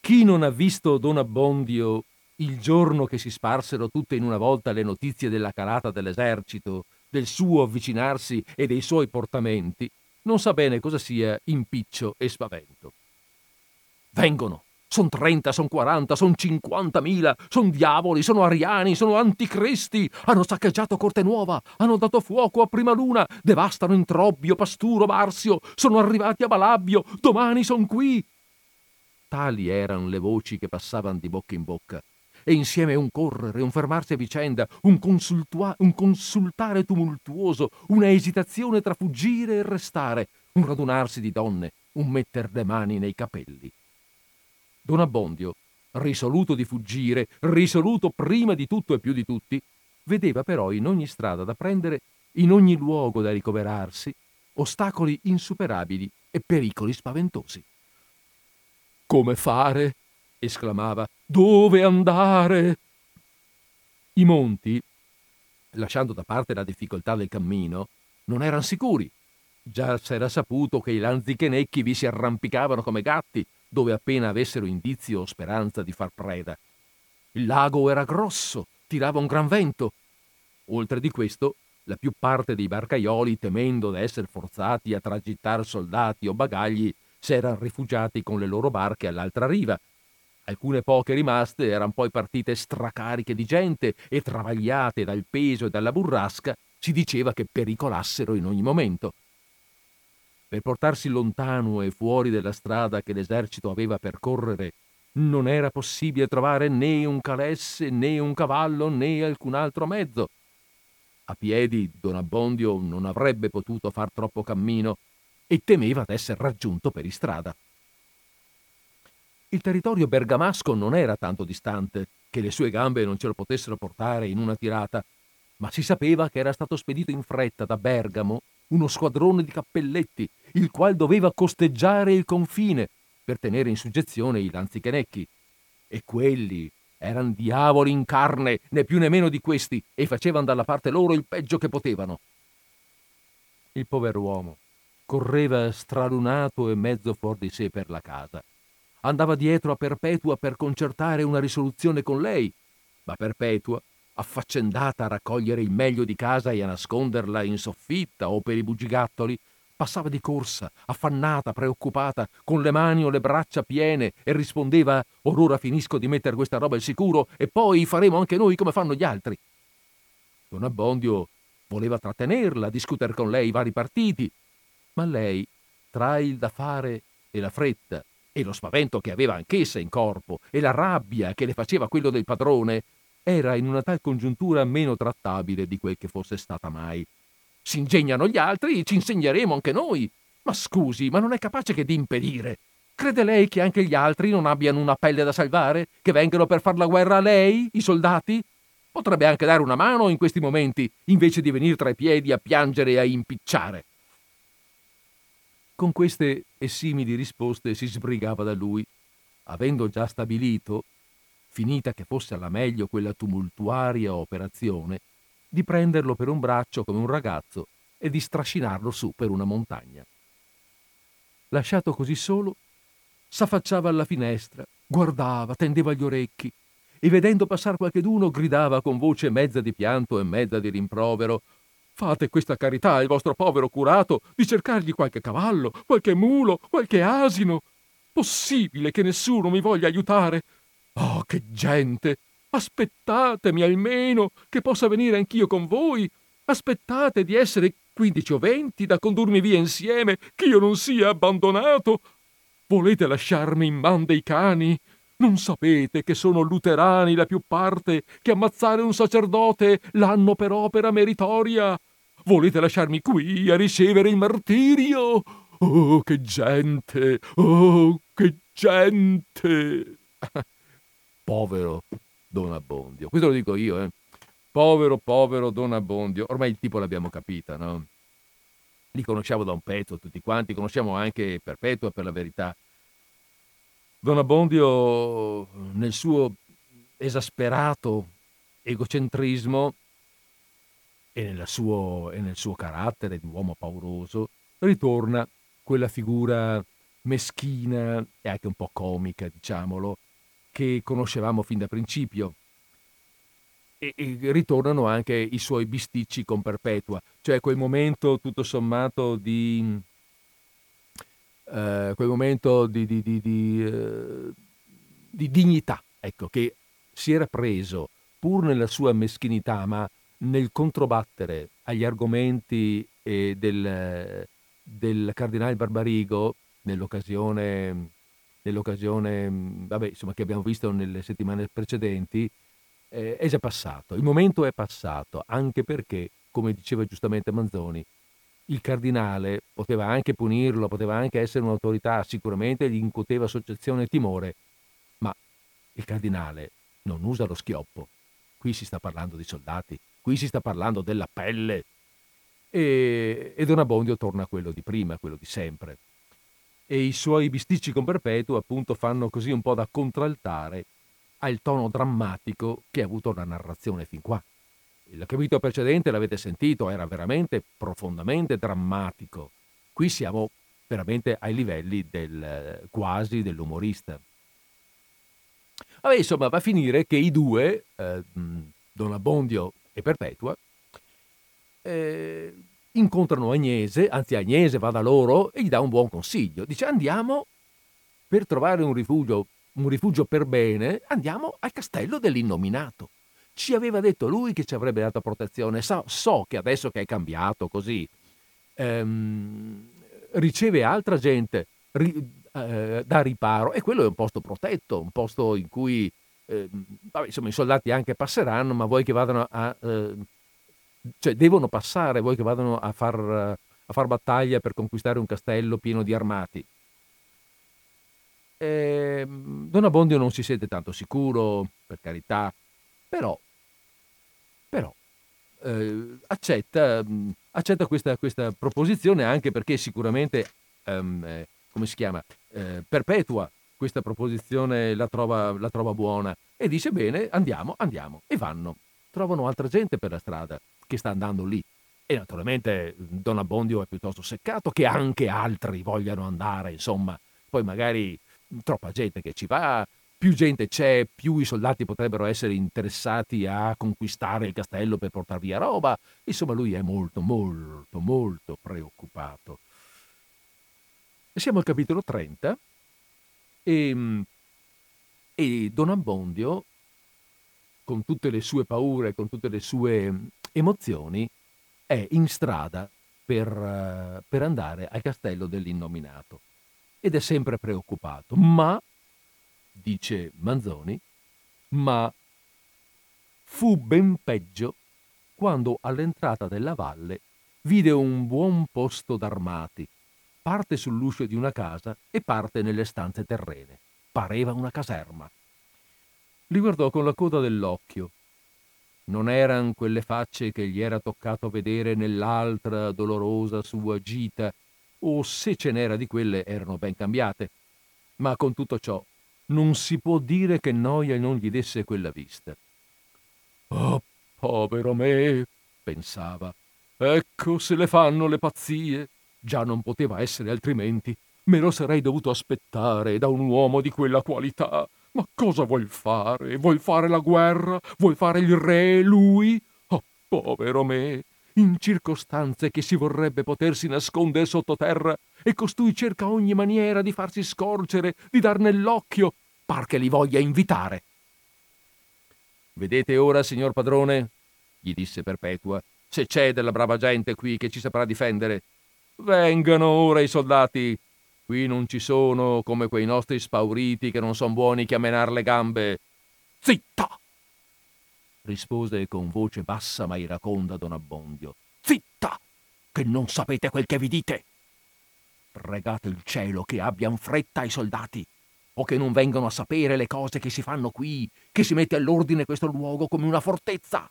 Chi non ha visto Don Abbondio il giorno che si sparsero tutte in una volta le notizie della calata dell'esercito, del suo avvicinarsi e dei suoi portamenti, non sa bene cosa sia impiccio e spavento. Vengono, Son trenta, son quaranta, son cinquantamila, son diavoli, sono ariani, sono anticristi. Hanno saccheggiato Corte Nuova, hanno dato fuoco a Prima Luna, devastano Introbbio, Pasturo, Marsio, sono arrivati a Balabbio, domani son qui. Tali erano le voci che passavano di bocca in bocca e insieme un correre, un fermarsi a vicenda, un, un consultare tumultuoso, una esitazione tra fuggire e restare, un radunarsi di donne, un metter le mani nei capelli. Don Abbondio, risoluto di fuggire, risoluto prima di tutto e più di tutti, vedeva però in ogni strada da prendere, in ogni luogo da ricoverarsi, ostacoli insuperabili e pericoli spaventosi. Come fare? esclamava. Dove andare? I monti, lasciando da parte la difficoltà del cammino, non erano sicuri. Già s'era saputo che i lanzichenecchi vi si arrampicavano come gatti, dove appena avessero indizio o speranza di far preda. Il lago era grosso, tirava un gran vento. Oltre di questo, la più parte dei barcaioli, temendo d'essere forzati a tragittar soldati o bagagli, s'erano rifugiati con le loro barche all'altra riva, Alcune poche rimaste erano poi partite stracariche di gente e travagliate dal peso e dalla burrasca, si diceva che pericolassero in ogni momento. Per portarsi lontano e fuori della strada che l'esercito aveva a percorrere, non era possibile trovare né un calesse, né un cavallo, né alcun altro mezzo. A piedi Don Abbondio non avrebbe potuto far troppo cammino e temeva d'essere raggiunto per istrada. Il territorio bergamasco non era tanto distante che le sue gambe non ce lo potessero portare in una tirata, ma si sapeva che era stato spedito in fretta da Bergamo uno squadrone di cappelletti, il qual doveva costeggiare il confine per tenere in suggezione i lanzichenecchi. E quelli erano diavoli in carne, né più né meno di questi, e facevano dalla parte loro il peggio che potevano. Il pover'uomo correva stralunato e mezzo fuori di sé per la casa andava dietro a Perpetua per concertare una risoluzione con lei, ma Perpetua, affaccendata a raccogliere il meglio di casa e a nasconderla in soffitta o per i bugigattoli, passava di corsa, affannata, preoccupata, con le mani o le braccia piene e rispondeva or ora finisco di mettere questa roba al sicuro e poi faremo anche noi come fanno gli altri. Don Abbondio voleva trattenerla, discutere con lei i vari partiti, ma lei, tra il da fare e la fretta e lo spavento che aveva anch'essa in corpo e la rabbia che le faceva quello del padrone, era in una tal congiuntura meno trattabile di quel che fosse stata mai. Si ingegnano gli altri, ci insegneremo anche noi. Ma scusi, ma non è capace che di impedire. Crede lei che anche gli altri non abbiano una pelle da salvare? Che vengano per far la guerra a lei, i soldati? Potrebbe anche dare una mano in questi momenti, invece di venire tra i piedi a piangere e a impicciare. Con queste e simili risposte si sbrigava da lui, avendo già stabilito, finita che fosse alla meglio quella tumultuaria operazione, di prenderlo per un braccio come un ragazzo e di strascinarlo su per una montagna. Lasciato così solo, s'affacciava alla finestra, guardava, tendeva gli orecchi e vedendo passare qualcheduno gridava con voce mezza di pianto e mezza di rimprovero Fate questa carità al vostro povero curato di cercargli qualche cavallo, qualche mulo, qualche asino. Possibile che nessuno mi voglia aiutare? Oh, che gente! Aspettatemi almeno che possa venire anch'io con voi. Aspettate di essere quindici o venti da condurmi via insieme, che io non sia abbandonato. Volete lasciarmi in man dei cani? Non sapete che sono luterani la più parte, che ammazzare un sacerdote l'hanno per opera meritoria? Volete lasciarmi qui a ricevere il martirio? Oh, che gente! Oh, che gente! povero Don Abbondio. Questo lo dico io, eh. Povero, povero Don Abbondio. Ormai il tipo l'abbiamo capita, no? Li conosciamo da un pezzo tutti quanti, conosciamo anche Perpetua per la verità. Don Abbondio, nel suo esasperato egocentrismo e, suo, e nel suo carattere di uomo pauroso, ritorna quella figura meschina e anche un po' comica, diciamolo, che conoscevamo fin da principio. E, e, ritornano anche i suoi bisticci con Perpetua, cioè quel momento tutto sommato di eh, quel momento di, di, di, di, eh, di dignità, ecco, che si era preso, pur nella sua meschinità, ma nel controbattere agli argomenti eh, del, del cardinale Barbarigo nell'occasione, nell'occasione vabbè, insomma, che abbiamo visto nelle settimane precedenti, eh, è già passato. Il momento è passato, anche perché, come diceva giustamente Manzoni, il cardinale poteva anche punirlo, poteva anche essere un'autorità, sicuramente gli incuteva soggezione e timore, ma il cardinale non usa lo schioppo. Qui si sta parlando di soldati, qui si sta parlando della pelle. E, e Don Abbondio torna a quello di prima, quello di sempre. E i suoi bisticci con perpetuo appunto fanno così un po' da contraltare al tono drammatico che ha avuto la narrazione fin qua. Il capitolo precedente, l'avete sentito, era veramente profondamente drammatico. Qui siamo veramente ai livelli del quasi dell'umorista. Vabbè, insomma, va a finire che i due, eh, Don Abbondio e Perpetua, eh, incontrano Agnese, anzi Agnese va da loro e gli dà un buon consiglio. Dice andiamo per trovare un rifugio, un rifugio per bene, andiamo al castello dell'innominato. Ci aveva detto lui che ci avrebbe dato protezione. So, so che adesso che è cambiato così, ehm, riceve altra gente ri, eh, da riparo e quello è un posto protetto, un posto in cui eh, vabbè, insomma, i soldati anche passeranno, ma vuoi che vadano a... Eh, cioè devono passare, vuoi che vadano a far, a far battaglia per conquistare un castello pieno di armati. Eh, Don Abbondio non si sente tanto sicuro, per carità, però, però eh, accetta, accetta questa, questa, proposizione anche perché sicuramente, um, eh, come si chiama, eh, perpetua questa proposizione, la trova, la trova buona e dice bene, andiamo, andiamo e vanno. Trovano altra gente per la strada che sta andando lì. E naturalmente Don Abbondio è piuttosto seccato che anche altri vogliano andare, insomma. Poi magari troppa gente che ci va, più gente c'è, più i soldati potrebbero essere interessati a conquistare il castello per portare via roba. Insomma, lui è molto, molto, molto preoccupato. E siamo al capitolo 30 e, e Don Abbondio, con tutte le sue paure, con tutte le sue emozioni, è in strada per, per andare al castello dell'innominato ed è sempre preoccupato, ma dice Manzoni, ma fu ben peggio quando all'entrata della valle vide un buon posto d'armati, parte sull'uscio di una casa e parte nelle stanze terrene. Pareva una caserma. Li guardò con la coda dell'occhio. Non eran quelle facce che gli era toccato vedere nell'altra dolorosa sua gita, o se ce n'era di quelle erano ben cambiate. Ma con tutto ciò non si può dire che noia non gli desse quella vista. Oh, povero me, pensava, ecco se le fanno le pazzie. Già non poteva essere altrimenti. Me lo sarei dovuto aspettare da un uomo di quella qualità. Ma cosa vuol fare? Vuol fare la guerra? Vuol fare il re lui? Oh, povero me! In circostanze che si vorrebbe potersi nascondere sottoterra, e costui cerca ogni maniera di farsi scorgere, di dar nell'occhio, par che li voglia invitare. Vedete ora, signor padrone, gli disse Perpetua, se c'è della brava gente qui che ci saprà difendere. Vengano ora i soldati. Qui non ci sono come quei nostri spauriti che non son buoni che a menar le gambe. Zitta! rispose con voce bassa ma iraconda don Abbondio. Zitta! Che non sapete quel che vi dite. Pregate il cielo che abbian fretta i soldati o che non vengano a sapere le cose che si fanno qui, che si mette all'ordine questo luogo come una fortezza.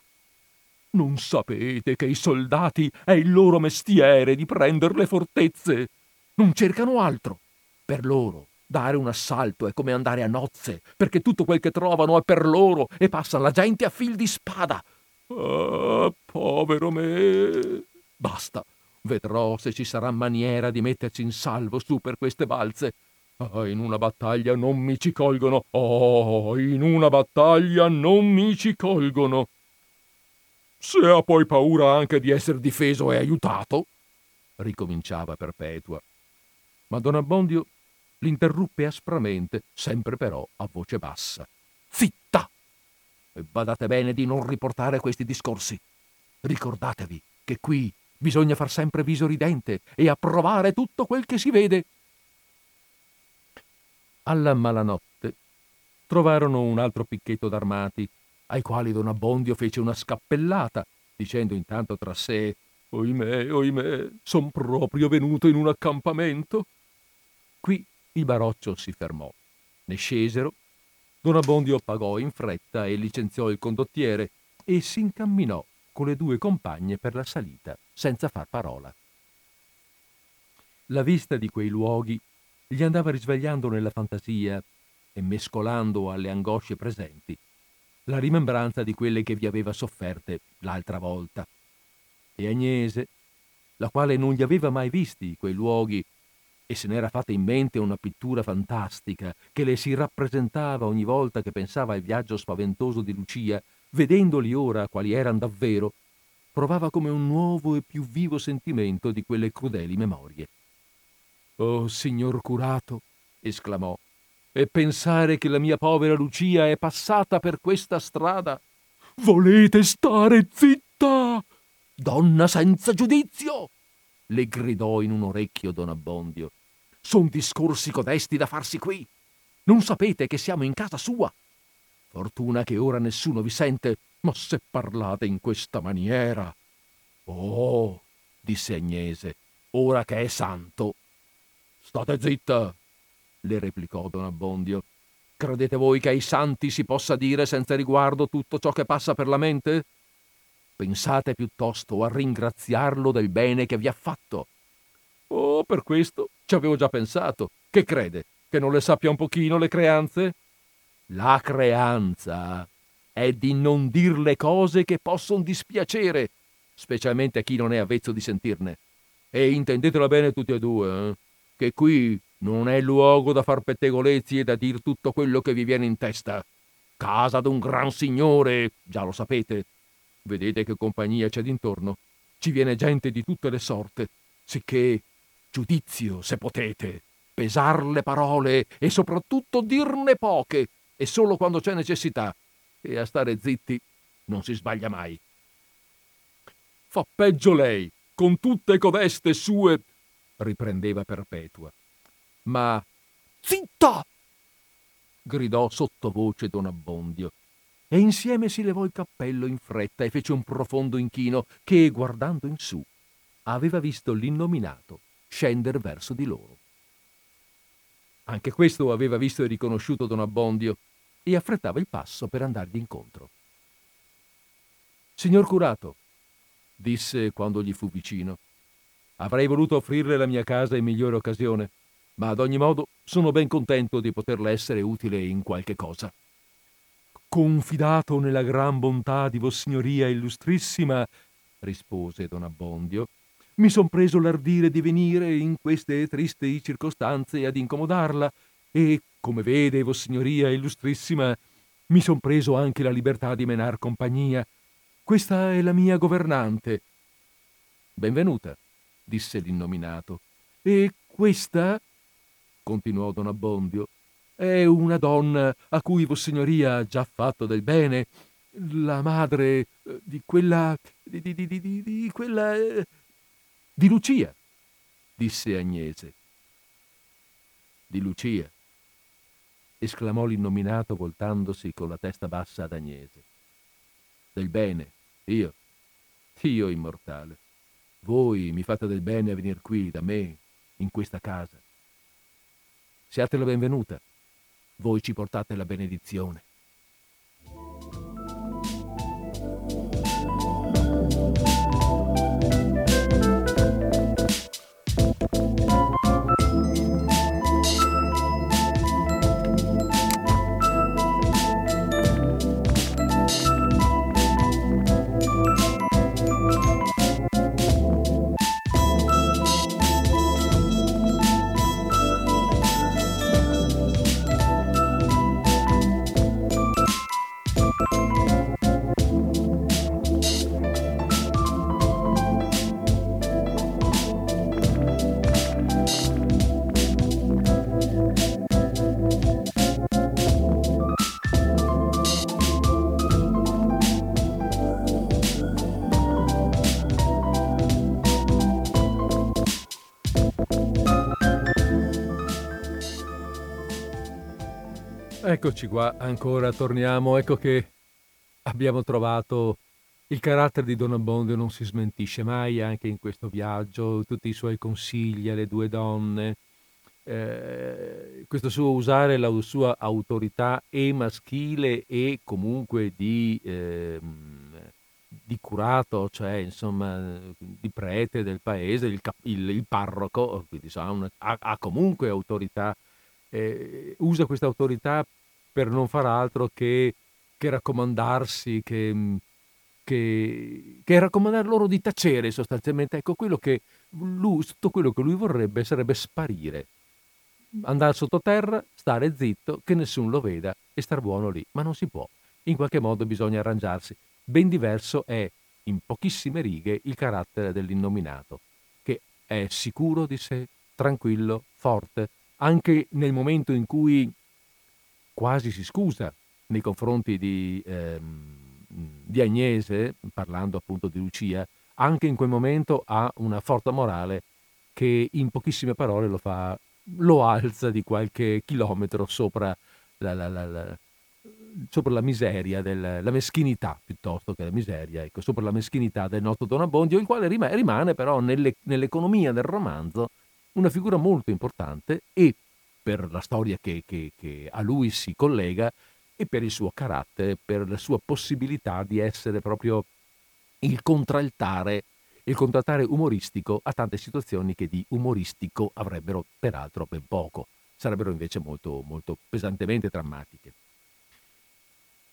Non sapete che i soldati è il loro mestiere di prendere le fortezze. Non cercano altro. Per loro dare un assalto è come andare a nozze, perché tutto quel che trovano è per loro e passa la gente a fil di spada. Ah, povero me. Basta. Vedrò se ci sarà maniera di metterci in salvo su per queste balze. Oh, in una battaglia non mi ci colgono. Oh, in una battaglia non mi ci colgono. Se ha poi paura anche di essere difeso e aiutato, ricominciava Perpetua. Ma Don Abbondio l'interruppe aspramente, sempre però a voce bassa. Zitta! E badate bene di non riportare questi discorsi. Ricordatevi che qui bisogna far sempre viso ridente e approvare tutto quel che si vede. Alla malanotte trovarono un altro picchetto d'armati, ai quali don Abbondio fece una scappellata, dicendo intanto tra sé Oimè, oimè, son proprio venuto in un accampamento. Qui il baroccio si fermò. Ne scesero. Don Abbondio pagò in fretta e licenziò il condottiere e si incamminò con le due compagne per la salita, senza far parola. La vista di quei luoghi gli andava risvegliando nella fantasia e mescolando alle angosce presenti la rimembranza di quelle che vi aveva sofferte l'altra volta. E Agnese, la quale non li aveva mai visti quei luoghi e se n'era fatta in mente una pittura fantastica che le si rappresentava ogni volta che pensava al viaggio spaventoso di Lucia, vedendoli ora quali eran davvero, provava come un nuovo e più vivo sentimento di quelle crudeli memorie. Oh, signor curato, esclamò, e pensare che la mia povera Lucia è passata per questa strada. Volete stare zitta? Donna senza giudizio! Le gridò in un orecchio don Abbondio. Son discorsi codesti da farsi qui. Non sapete che siamo in casa sua. Fortuna che ora nessuno vi sente, ma se parlate in questa maniera. Oh, disse Agnese, ora che è santo. State zitta, le replicò don Abbondio. Credete voi che ai santi si possa dire senza riguardo tutto ciò che passa per la mente? Pensate piuttosto a ringraziarlo del bene che vi ha fatto. Oh, per questo ci avevo già pensato. Che crede? Che non le sappia un pochino le creanze? La creanza è di non dir le cose che possono dispiacere, specialmente a chi non è avvezzo di sentirne. E intendetela bene tutti e due, eh? che qui non è luogo da far pettegolezzi e da dir tutto quello che vi viene in testa. Casa d'un gran signore, già lo sapete. Vedete che compagnia c'è d'intorno. Ci viene gente di tutte le sorte, sicché giudizio, se potete, pesar le parole e soprattutto dirne poche, e solo quando c'è necessità. E a stare zitti non si sbaglia mai. Fa peggio lei, con tutte codeste sue, riprendeva Perpetua. Ma zitta! gridò sottovoce don Abbondio, e insieme si levò il cappello in fretta e fece un profondo inchino che, guardando in su, aveva visto l'innominato scendere verso di loro. Anche questo aveva visto e riconosciuto don Abbondio e affrettava il passo per andargli incontro. Signor curato, disse quando gli fu vicino, avrei voluto offrirle la mia casa in migliore occasione ma ad ogni modo sono ben contento di poterle essere utile in qualche cosa. Confidato nella gran bontà di Vossignoria Illustrissima, rispose don Abbondio, mi son preso l'ardire di venire in queste tristi circostanze ad incomodarla e, come vede Vossignoria Illustrissima, mi son preso anche la libertà di menar compagnia. Questa è la mia governante. Benvenuta, disse l'innominato. E questa continuò don Abbondio, è una donna a cui Vossignoria ha già fatto del bene, la madre eh, di quella... di, di, di, di, di quella... Eh, di Lucia, disse Agnese. Di Lucia, esclamò l'innominato voltandosi con la testa bassa ad Agnese. Del bene, io, io immortale. Voi mi fate del bene a venir qui da me, in questa casa. Siate la benvenuta. Voi ci portate la benedizione. Eccoci qua, ancora torniamo. Ecco che abbiamo trovato il carattere di Don Abbondio non si smentisce mai anche in questo viaggio, tutti i suoi consigli alle due donne, eh, questo suo usare la sua autorità e maschile e comunque di, eh, di curato, cioè insomma di prete del paese, il, il, il parroco, quindi insomma, ha, ha, comunque autorità, eh, usa questa autorità per non far altro che, che raccomandarsi, che che, che raccomandare loro di tacere sostanzialmente. Ecco, quello lui, tutto quello che lui vorrebbe sarebbe sparire, andare sottoterra, stare zitto, che nessuno lo veda e star buono lì, ma non si può. In qualche modo bisogna arrangiarsi. Ben diverso è, in pochissime righe, il carattere dell'innominato, che è sicuro di sé, tranquillo, forte, anche nel momento in cui quasi si scusa nei confronti di... Ehm, di Agnese, parlando appunto di Lucia, anche in quel momento ha una forza morale che in pochissime parole lo fa, lo alza di qualche chilometro sopra la, la, la, sopra la miseria, del, la meschinità piuttosto che la miseria, ecco, sopra la meschinità del nostro Don Abbondio, il quale rimane, rimane però nelle, nell'economia del romanzo una figura molto importante e per la storia che, che, che a lui si collega e per il suo carattere, per la sua possibilità di essere proprio il contraltare, il contraltare umoristico a tante situazioni che di umoristico avrebbero peraltro ben poco, sarebbero invece molto, molto pesantemente drammatiche.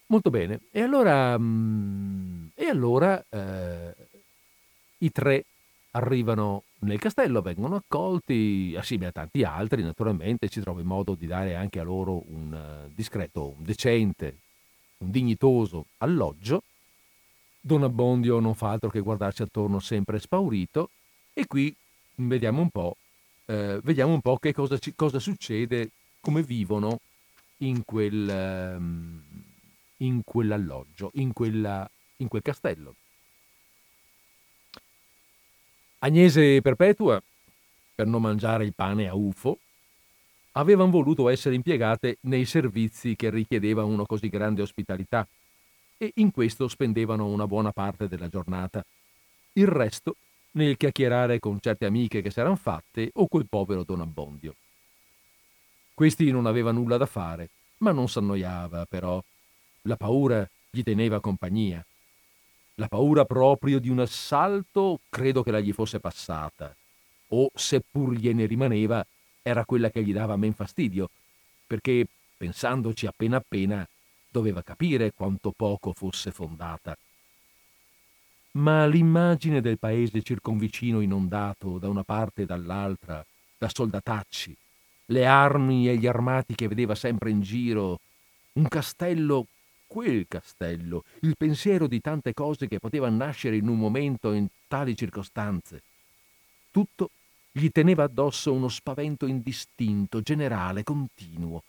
Molto bene, e allora, mm, e allora eh, i tre arrivano nel castello, vengono accolti assieme a tanti altri, naturalmente si trova il modo di dare anche a loro un eh, discreto, un decente, un dignitoso alloggio. Don Abbondio non fa altro che guardarsi attorno sempre spaurito e qui vediamo un po', eh, vediamo un po che cosa, ci, cosa, succede, come vivono in, quel, ehm, in quell'alloggio, in, quella, in quel castello. Agnese e Perpetua, per non mangiare il pane a ufo, avevano voluto essere impiegate nei servizi che richiedeva una così grande ospitalità e in questo spendevano una buona parte della giornata. Il resto nel chiacchierare con certe amiche che s'eran fatte o col povero Don Abbondio. Questi non aveva nulla da fare, ma non s'annoiava però. La paura gli teneva compagnia la paura proprio di un assalto credo che la gli fosse passata, o seppur gliene rimaneva, era quella che gli dava men fastidio, perché, pensandoci appena appena, doveva capire quanto poco fosse fondata. Ma l'immagine del paese circonvicino inondato da una parte e dall'altra da soldatacci, le armi e gli armati che vedeva sempre in giro, un castello quel castello, il pensiero di tante cose che potevano nascere in un momento in tali circostanze. Tutto gli teneva addosso uno spavento indistinto, generale, continuo,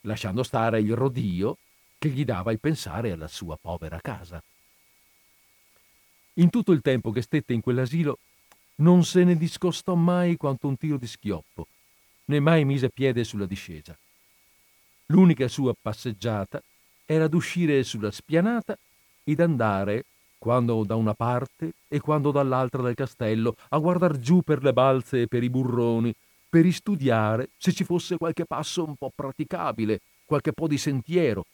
lasciando stare il rodio che gli dava il pensare alla sua povera casa. In tutto il tempo che stette in quell'asilo non se ne discostò mai quanto un tiro di schioppo, né mai mise piede sulla discesa. L'unica sua passeggiata era d'uscire sulla spianata ed andare, quando da una parte e quando dall'altra del castello, a guardar giù per le balze e per i burroni, per istudiare se ci fosse qualche passo un po' praticabile, qualche po' di sentiero,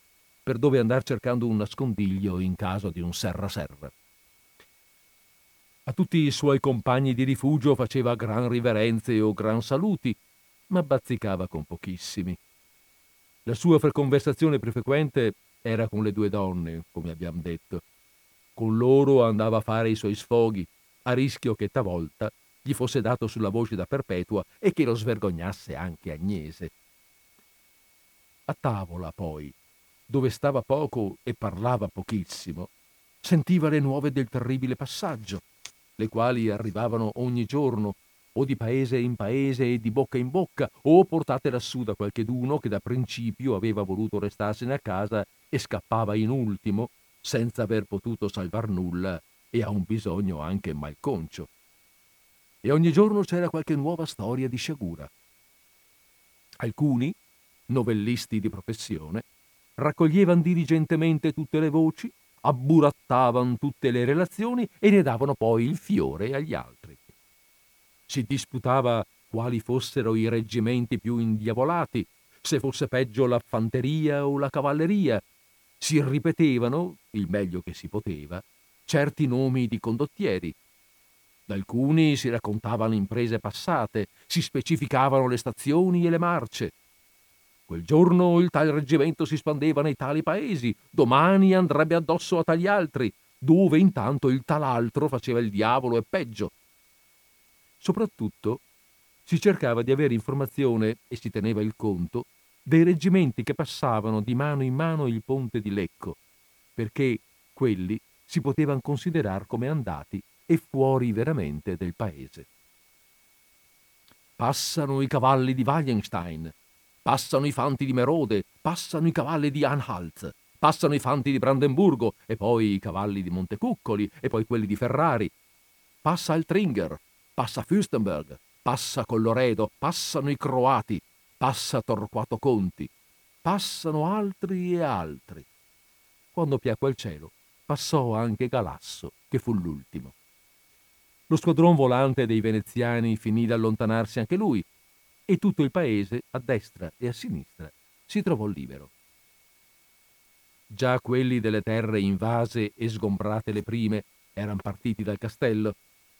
per dove andar cercando un nascondiglio in caso di un serra-serra. A tutti i suoi compagni di rifugio faceva gran riverenze o gran saluti, ma bazzicava con pochissimi. La sua conversazione più frequente era con le due donne, come abbiamo detto. Con loro andava a fare i suoi sfoghi, a rischio che talvolta gli fosse dato sulla voce da Perpetua e che lo svergognasse anche Agnese. A tavola, poi, dove stava poco e parlava pochissimo, sentiva le nuove del terribile passaggio, le quali arrivavano ogni giorno o di paese in paese e di bocca in bocca, o portate lassù da qualcheduno che da principio aveva voluto restarsene a casa e scappava in ultimo, senza aver potuto salvar nulla e a un bisogno anche malconcio. E ogni giorno c'era qualche nuova storia di sciagura. Alcuni, novellisti di professione, raccoglievano diligentemente tutte le voci, abburattavano tutte le relazioni e ne davano poi il fiore agli altri. Si disputava quali fossero i reggimenti più indiavolati, se fosse peggio la fanteria o la cavalleria. Si ripetevano, il meglio che si poteva, certi nomi di condottieri. Da alcuni si raccontavano imprese passate, si specificavano le stazioni e le marce. Quel giorno il tal reggimento si spandeva nei tali paesi, domani andrebbe addosso a tali altri, dove intanto il tal altro faceva il diavolo e peggio. Soprattutto si cercava di avere informazione e si teneva il conto dei reggimenti che passavano di mano in mano il ponte di Lecco, perché quelli si potevano considerare come andati e fuori veramente del paese. Passano i cavalli di Wallenstein, passano i fanti di Merode, passano i cavalli di Anhalt, passano i fanti di Brandenburgo e poi i cavalli di Montecuccoli e poi quelli di Ferrari. Passa il Tringer, passa Fürstenberg, passa Colloredo, passano i croati, passa Torquato Conti, passano altri e altri. Quando piacque al cielo, passò anche Galasso, che fu l'ultimo. Lo squadron volante dei veneziani finì di allontanarsi anche lui e tutto il paese, a destra e a sinistra, si trovò libero. Già quelli delle terre invase e sgombrate le prime erano partiti dal castello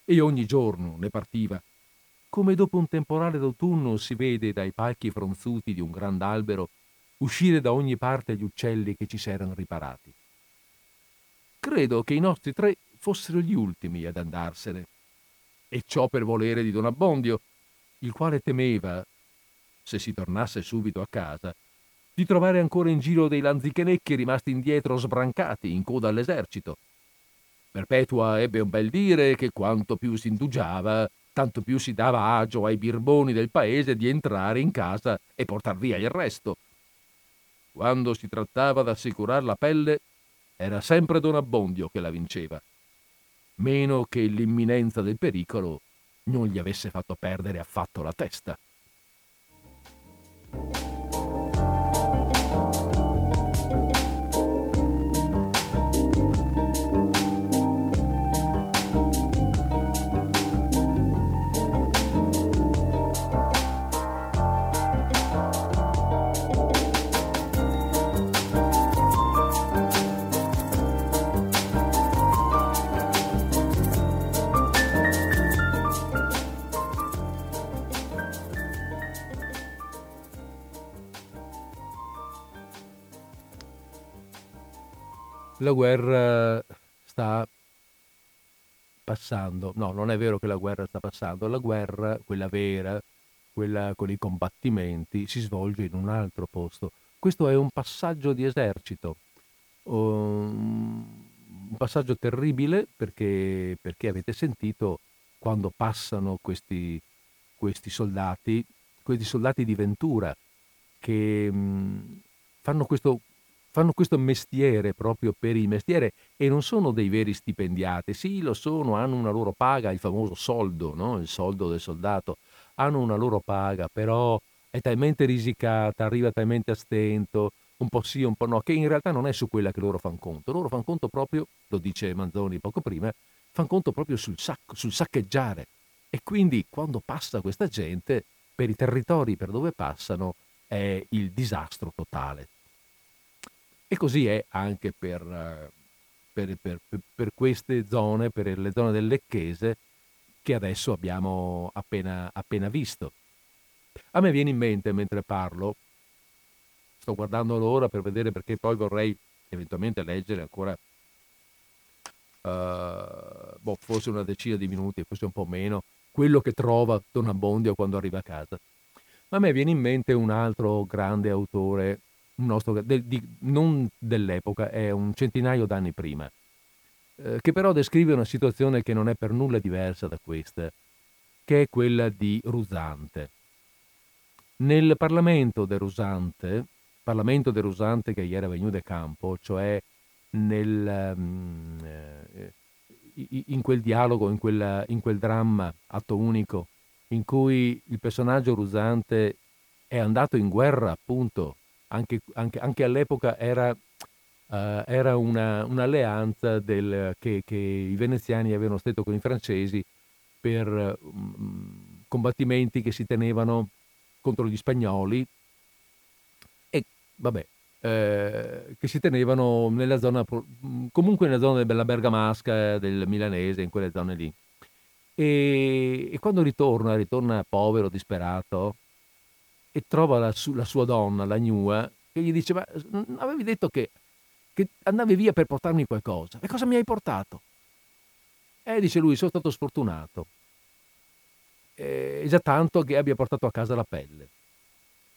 e ogni giorno ne partiva come dopo un temporale d'autunno si vede dai palchi fronzuti di un grand'albero uscire da ogni parte gli uccelli che ci s'erano riparati. Credo che i nostri tre fossero gli ultimi ad andarsene, e ciò per volere di Don Abbondio, il quale temeva, se si tornasse subito a casa, di trovare ancora in giro dei lanzichenecchi rimasti indietro sbrancati in coda all'esercito. Perpetua ebbe un bel dire che quanto più si indugiava, tanto più si dava agio ai birboni del paese di entrare in casa e portar via il resto. Quando si trattava d'assicurare la pelle, era sempre Don Abbondio che la vinceva, meno che l'imminenza del pericolo non gli avesse fatto perdere affatto la testa. La guerra sta passando. No, non è vero che la guerra sta passando, la guerra, quella vera, quella con i combattimenti, si svolge in un altro posto. Questo è un passaggio di esercito, un passaggio terribile perché, perché avete sentito quando passano questi, questi soldati, questi soldati di Ventura che mh, fanno questo, fanno questo mestiere proprio per il mestiere e non sono dei veri stipendiati, sì lo sono, hanno una loro paga, il famoso soldo, no? il soldo del soldato, hanno una loro paga, però è talmente risicata, arriva talmente a stento, un po' sì, un po' no, che in realtà non è su quella che loro fanno conto, loro fanno conto proprio, lo dice Manzoni poco prima, fanno conto proprio sul, sacco, sul saccheggiare e quindi quando passa questa gente, per i territori per dove passano, è il disastro totale. E così è anche per, per, per, per queste zone, per le zone del Lecchese, che adesso abbiamo appena, appena visto. A me viene in mente mentre parlo, sto guardando l'ora per vedere perché poi vorrei eventualmente leggere ancora, uh, boh, forse una decina di minuti, forse un po' meno, quello che trova Don Abbondio quando arriva a casa. Ma a me viene in mente un altro grande autore nostro, de, di, non dell'epoca, è un centinaio d'anni prima, eh, che però descrive una situazione che non è per nulla diversa da questa, che è quella di Rusante. Nel Parlamento de Rusante, Parlamento de Rusante che ieri venuto da campo, cioè nel, um, in quel dialogo, in, quella, in quel dramma, atto unico, in cui il personaggio Rusante è andato in guerra appunto, anche, anche, anche all'epoca era, uh, era una, un'alleanza del, che, che, i veneziani avevano stretto con i francesi per um, combattimenti che si tenevano contro gli spagnoli e vabbè, eh, che si tenevano nella zona, comunque nella zona della Bergamasca, del Milanese, in quelle zone lì. E, e quando ritorna, ritorna povero, disperato, e trova la, su, la sua donna, la gnua, che gli dice, ma avevi detto che, che andavi via per portarmi qualcosa, e cosa mi hai portato? E dice lui, sono stato sfortunato. è già tanto che abbia portato a casa la pelle.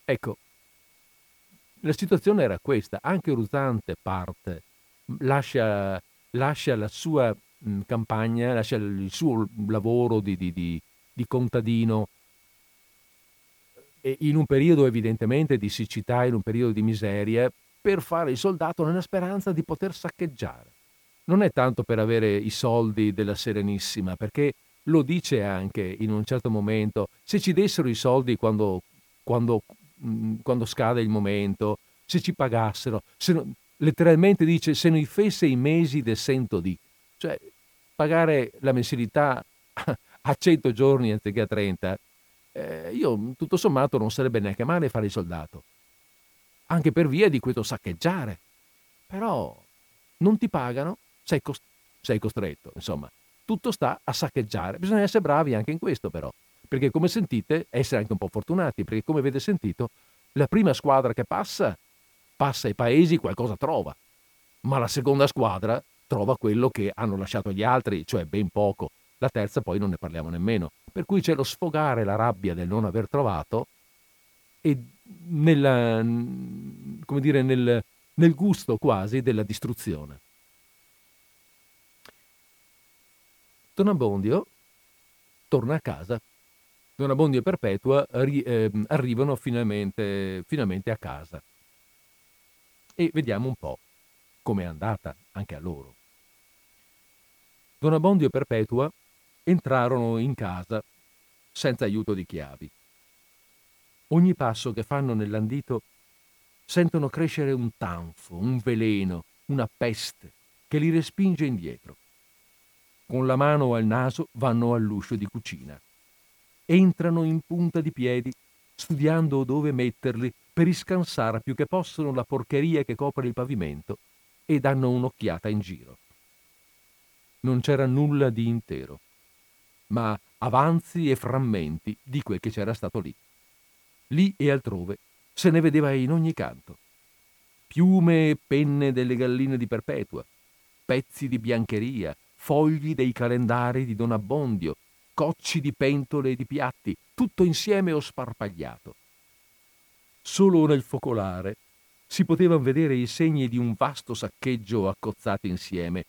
Ecco, la situazione era questa, anche Rusante parte, lascia, lascia la sua mh, campagna, lascia il suo lavoro di, di, di, di contadino in un periodo evidentemente di siccità, in un periodo di miseria, per fare il soldato nella speranza di poter saccheggiare. Non è tanto per avere i soldi della Serenissima, perché lo dice anche in un certo momento, se ci dessero i soldi quando, quando quando scade il momento, se ci pagassero, se no, letteralmente dice se noi fesse i mesi del sento di, cioè pagare la mensilità a 100 giorni anziché a 30, eh, io tutto sommato non sarebbe neanche male fare il soldato, anche per via di questo saccheggiare, però non ti pagano, sei, cost- sei costretto, insomma, tutto sta a saccheggiare, bisogna essere bravi anche in questo però. Perché come sentite essere anche un po' fortunati, perché come avete sentito la prima squadra che passa passa ai paesi qualcosa trova, ma la seconda squadra trova quello che hanno lasciato gli altri, cioè ben poco. La terza poi non ne parliamo nemmeno. Per cui c'è lo sfogare la rabbia del non aver trovato e nella, dire, nel, nel gusto quasi della distruzione. Don Abbondio torna a casa Don Abbondio e Perpetua ri, eh, arrivano finalmente, finalmente a casa. E vediamo un po' com'è andata anche a loro. Don Abbondio e Perpetua entrarono in casa senza aiuto di chiavi. Ogni passo che fanno nell'andito sentono crescere un tanfo, un veleno, una peste che li respinge indietro. Con la mano al naso vanno all'uscio di cucina entrano in punta di piedi, studiando dove metterli per riscansare più che possono la porcheria che copre il pavimento e danno un'occhiata in giro. Non c'era nulla di intero, ma avanzi e frammenti di quel che c'era stato lì. Lì e altrove se ne vedeva in ogni canto. Piume e penne delle galline di Perpetua, pezzi di biancheria, fogli dei calendari di Don Abbondio, cocci di pentole e di piatti, tutto insieme o sparpagliato. Solo nel focolare si potevano vedere i segni di un vasto saccheggio accozzati insieme,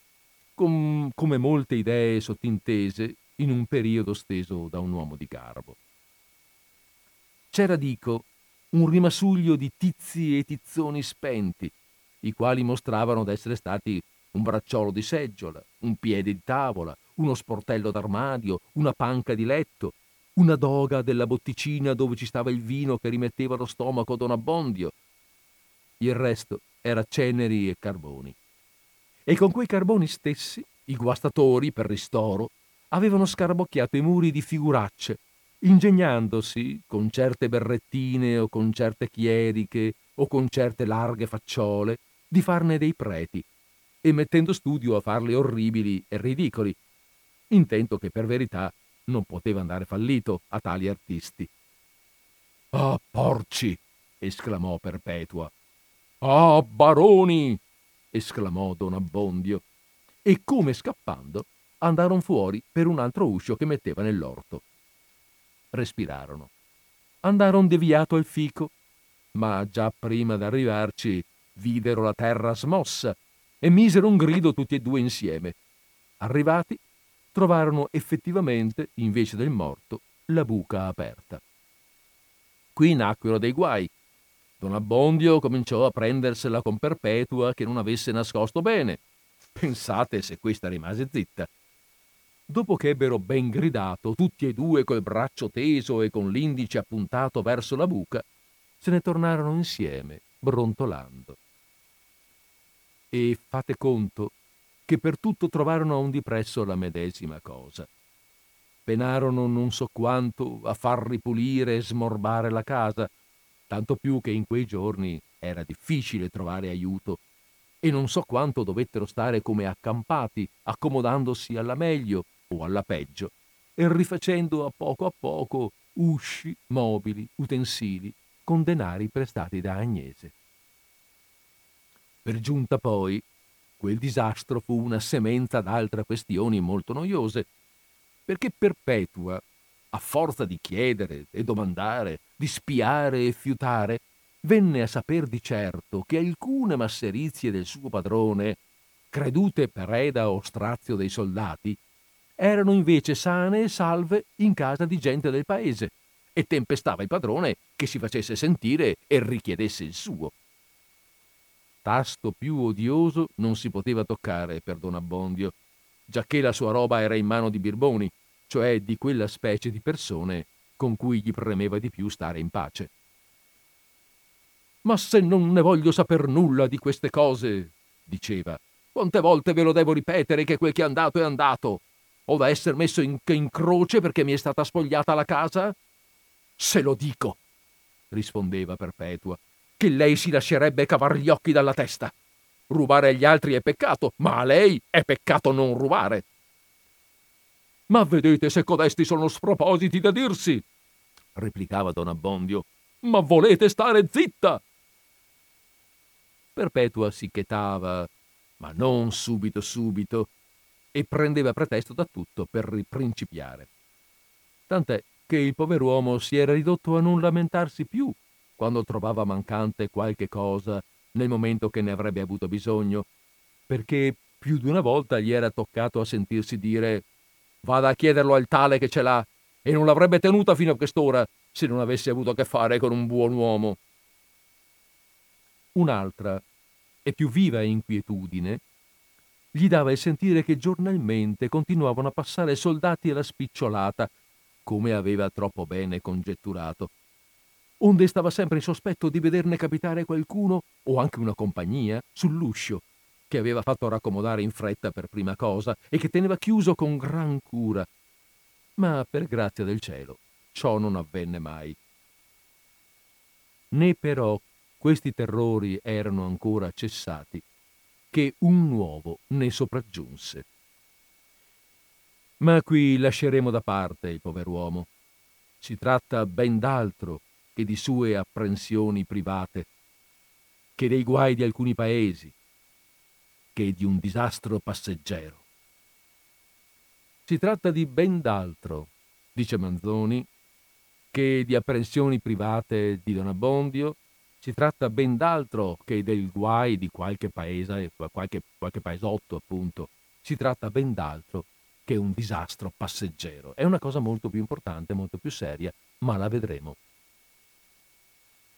com- come molte idee sottintese in un periodo steso da un uomo di garbo. C'era, dico, un rimasuglio di tizi e tizzoni spenti, i quali mostravano d'essere stati un bracciolo di seggiola, un piede di tavola, uno sportello d'armadio, una panca di letto, una doga della botticina dove ci stava il vino che rimetteva lo stomaco Don Abbondio. Il resto era ceneri e carboni. E con quei carboni stessi, i guastatori, per ristoro, avevano scarabocchiato i muri di figuracce, ingegnandosi, con certe berrettine o con certe chieriche o con certe larghe facciole, di farne dei preti, e mettendo studio a farli orribili e ridicoli, intento che per verità non poteva andare fallito a tali artisti. Ah, porci! esclamò Perpetua. Ah, baroni! esclamò Don Abbondio. E come scappando andarono fuori per un altro uscio che metteva nell'orto. Respirarono. Andarono deviato al fico, ma già prima d'arrivarci videro la terra smossa e misero un grido tutti e due insieme. Arrivati, trovarono effettivamente, invece del morto, la buca aperta. Qui nacquero dei guai. Don Abbondio cominciò a prendersela con Perpetua che non avesse nascosto bene. Pensate se questa rimase zitta. Dopo che ebbero ben gridato, tutti e due col braccio teso e con l'indice appuntato verso la buca, se ne tornarono insieme, brontolando. E fate conto che per tutto trovarono a un dipresso la medesima cosa. Penarono non so quanto a far ripulire e smorbare la casa, tanto più che in quei giorni era difficile trovare aiuto e non so quanto dovettero stare come accampati, accomodandosi alla meglio o alla peggio, e rifacendo a poco a poco usci, mobili, utensili, con denari prestati da Agnese. Per giunta poi, quel disastro fu una semenza d'altre questioni molto noiose, perché Perpetua, a forza di chiedere e domandare, di spiare e fiutare, venne a saper di certo che alcune masserizie del suo padrone, credute preda o strazio dei soldati, erano invece sane e salve in casa di gente del paese, e tempestava il padrone che si facesse sentire e richiedesse il suo. Tasto più odioso non si poteva toccare per Don Abbondio, giacché la sua roba era in mano di Birboni, cioè di quella specie di persone con cui gli premeva di più stare in pace. Ma se non ne voglio saper nulla di queste cose, diceva, quante volte ve lo devo ripetere che quel che è andato è andato? Ho da essere messo in, in croce perché mi è stata spogliata la casa? Se lo dico, rispondeva Perpetua, che lei si lascerebbe cavar gli occhi dalla testa. Rubare agli altri è peccato, ma a lei è peccato non rubare. Ma vedete se codesti sono spropositi da dirsi, replicava don Abbondio. Ma volete stare zitta? Perpetua si chetava, ma non subito subito, e prendeva pretesto da tutto per riprincipiare. Tant'è che il pover'uomo si era ridotto a non lamentarsi più quando trovava mancante qualche cosa nel momento che ne avrebbe avuto bisogno, perché più di una volta gli era toccato a sentirsi dire vada a chiederlo al tale che ce l'ha e non l'avrebbe tenuta fino a quest'ora se non avesse avuto a che fare con un buon uomo. Un'altra e più viva inquietudine gli dava il sentire che giornalmente continuavano a passare soldati alla spicciolata come aveva troppo bene congetturato. Onde stava sempre in sospetto di vederne capitare qualcuno, o anche una compagnia, sull'uscio, che aveva fatto raccomodare in fretta per prima cosa e che teneva chiuso con gran cura. Ma per grazia del cielo ciò non avvenne mai. Né però questi terrori erano ancora cessati, che un nuovo ne sopraggiunse. Ma qui lasceremo da parte il pover'uomo. Si tratta ben d'altro che di sue apprensioni private, che dei guai di alcuni paesi, che di un disastro passeggero. Si tratta di ben d'altro, dice Manzoni, che di apprensioni private di Don Abbondio, si tratta ben d'altro che del guai di qualche paese, qualche, qualche paesotto appunto, si tratta ben d'altro che un disastro passeggero. È una cosa molto più importante, molto più seria, ma la vedremo.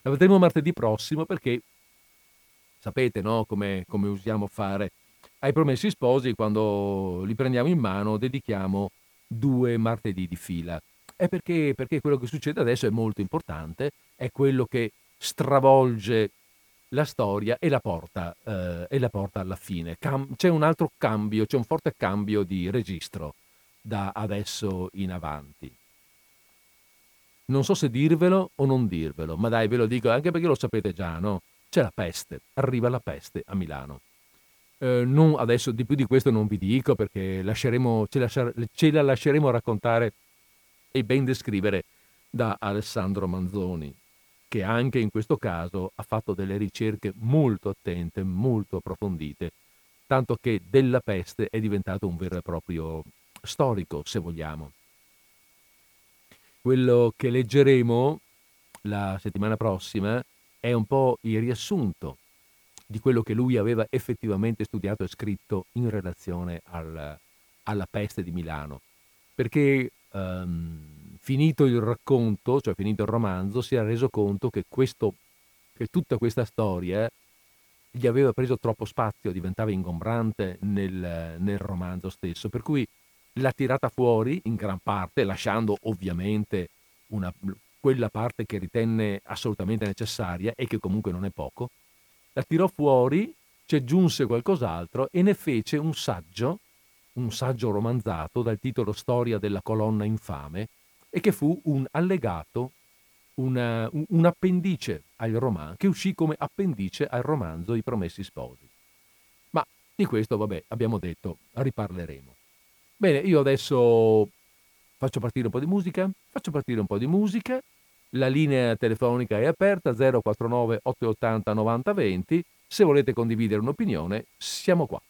La vedremo martedì prossimo perché sapete no, come, come usiamo fare. Ai promessi sposi, quando li prendiamo in mano, dedichiamo due martedì di fila. È perché, perché quello che succede adesso è molto importante, è quello che stravolge la storia e la porta, eh, e la porta alla fine. Cam- c'è un altro cambio, c'è un forte cambio di registro da adesso in avanti. Non so se dirvelo o non dirvelo, ma dai, ve lo dico anche perché lo sapete già, no? C'è la peste, arriva la peste a Milano. Eh, non, adesso di più di questo non vi dico perché ce, lasciare, ce la lasceremo raccontare e ben descrivere da Alessandro Manzoni che anche in questo caso ha fatto delle ricerche molto attente, molto approfondite, tanto che della peste è diventato un vero e proprio storico, se vogliamo. Quello che leggeremo la settimana prossima è un po' il riassunto di quello che lui aveva effettivamente studiato e scritto in relazione al, alla peste di Milano, perché um, finito il racconto, cioè finito il romanzo, si era reso conto che, questo, che tutta questa storia gli aveva preso troppo spazio, diventava ingombrante nel, nel romanzo stesso, per cui l'ha tirata fuori in gran parte, lasciando ovviamente una, quella parte che ritenne assolutamente necessaria e che comunque non è poco, la tirò fuori, ci aggiunse qualcos'altro e ne fece un saggio, un saggio romanzato dal titolo Storia della colonna infame e che fu un allegato, una, un, appendice al romanzo, che uscì come appendice al romanzo I Promessi Sposi. Ma di questo, vabbè, abbiamo detto, riparleremo. Bene, io adesso faccio partire un po' di musica, faccio partire un po' di musica, la linea telefonica è aperta 049 880 9020, se volete condividere un'opinione siamo qua.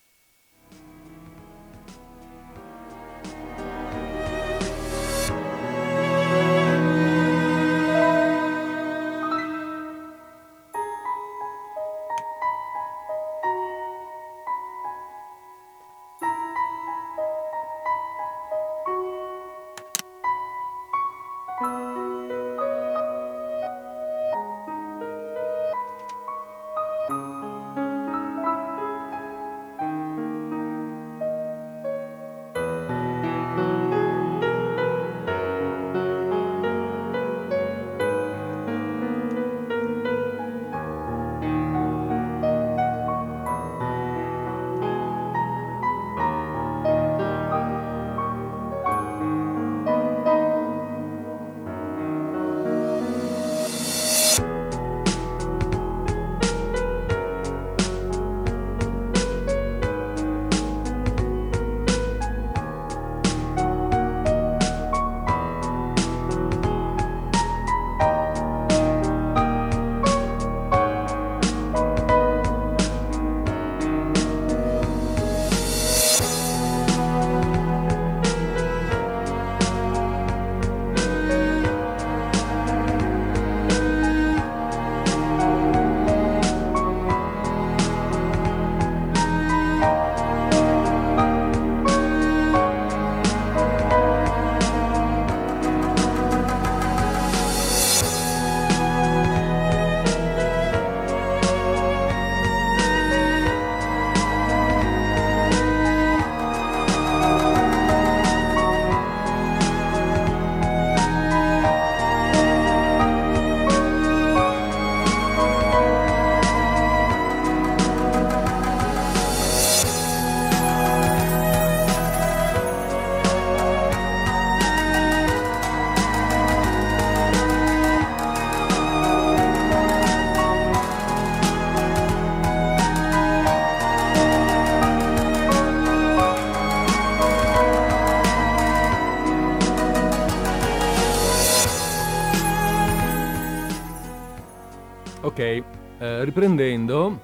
Riprendendo,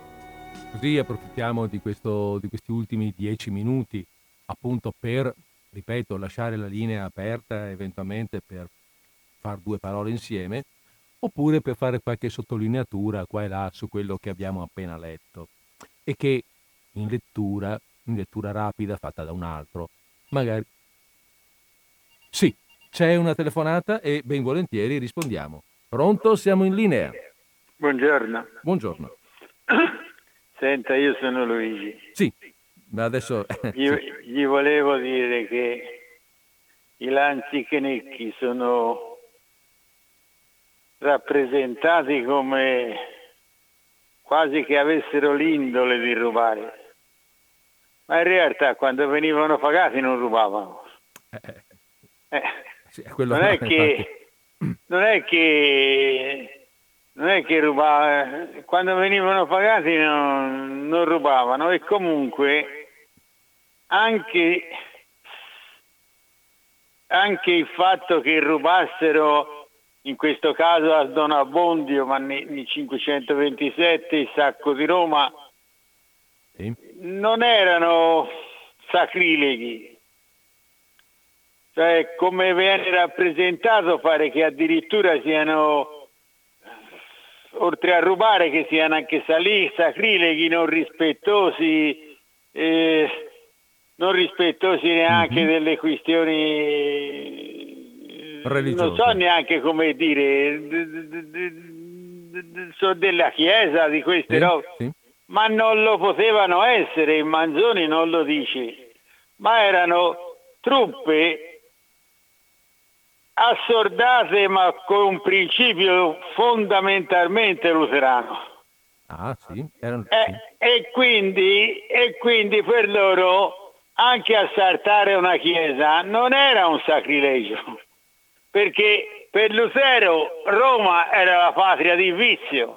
così approfittiamo di, questo, di questi ultimi dieci minuti appunto per, ripeto, lasciare la linea aperta eventualmente per fare due parole insieme, oppure per fare qualche sottolineatura qua e là su quello che abbiamo appena letto e che in lettura, in lettura rapida fatta da un altro, magari... Sì, c'è una telefonata e ben volentieri rispondiamo. Pronto? Siamo in linea. Buongiorno. Buongiorno. Senta, io sono Luigi. Sì, ma adesso... Gli, gli volevo dire che i lanzichenecchi sono rappresentati come quasi che avessero l'indole di rubare, ma in realtà quando venivano pagati non rubavano. Eh, eh, sì, non, è che, non è che non è che rubava, quando venivano pagati non, non rubavano e comunque anche, anche, il fatto che rubassero in questo caso a Don Abbondio ma nel 527 il sacco di Roma sì. non erano sacrileghi cioè come viene rappresentato pare che addirittura siano oltre a rubare che siano anche salì, sacrileghi, non rispettosi, eh, non rispettosi neanche mm-hmm. delle questioni religiose. Non so neanche come dire, so della Chiesa, di queste sì, robe, sì. ma non lo potevano essere, Manzoni non lo dice, ma erano truppe assordate ma con un principio fondamentalmente luterano. Ah sì? Erano... E, e, quindi, e quindi per loro anche assaltare una chiesa non era un sacrilegio, perché per Lutero Roma era la patria di vizio,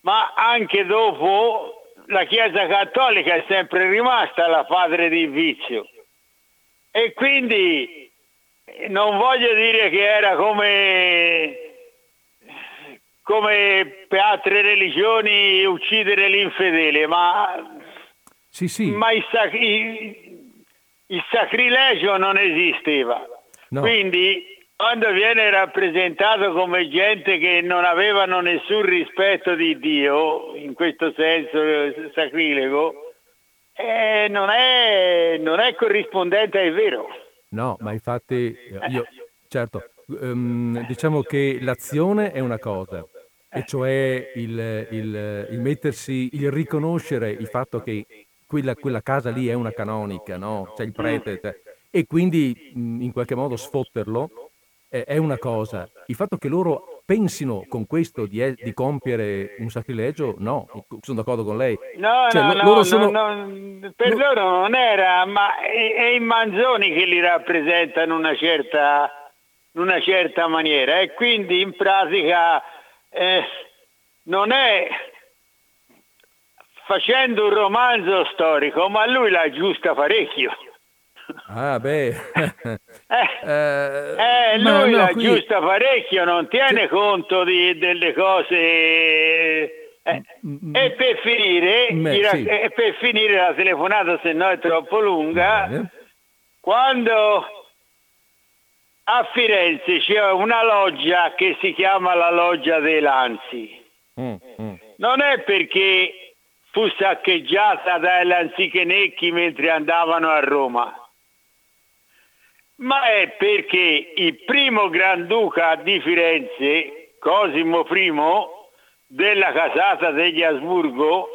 ma anche dopo la Chiesa Cattolica è sempre rimasta la patria di vizio. E quindi non voglio dire che era come, come per altre religioni uccidere l'infedele, ma, sì, sì. ma il, il, il, sacrilegio non esisteva. No. Quindi quando viene rappresentato come gente che non avevano nessun rispetto di Dio, in questo senso sacrilego, eh, non, è, non, è, corrispondente al vero. No, ma infatti io, certo, um, diciamo che l'azione è una cosa, e cioè il, il, il, mettersi, il riconoscere il fatto che quella, quella, casa lì è una canonica, no? C'è il prete, cioè, e quindi in qualche modo sfotterlo è una cosa. Il fatto che loro pensino con questo di, di compiere un sacrilegio, no, sono d'accordo con lei. No, cioè, no, no, no, sono... no, per loro non era, ma è, è, i manzoni che li rappresentano in una certa, una certa maniera e quindi in pratica eh, non è facendo un romanzo storico, ma lui l'ha giusta parecchio. Ah, beh. eh, eh, lui no, la qui... giusta parecchio, non tiene che... conto di, delle cose. Eh, mm, mm, e per finire, Beh, ra- sì. e per finire la telefonata, se no è troppo lunga, Bene. quando a Firenze c'è una loggia che si chiama la loggia dei Lanzi. Mm, mm. Non è perché fu saccheggiata dai Lanzichenecchi mentre andavano a Roma ma è perché il primo Granduca di Firenze, Cosimo I, della casata degli Asburgo,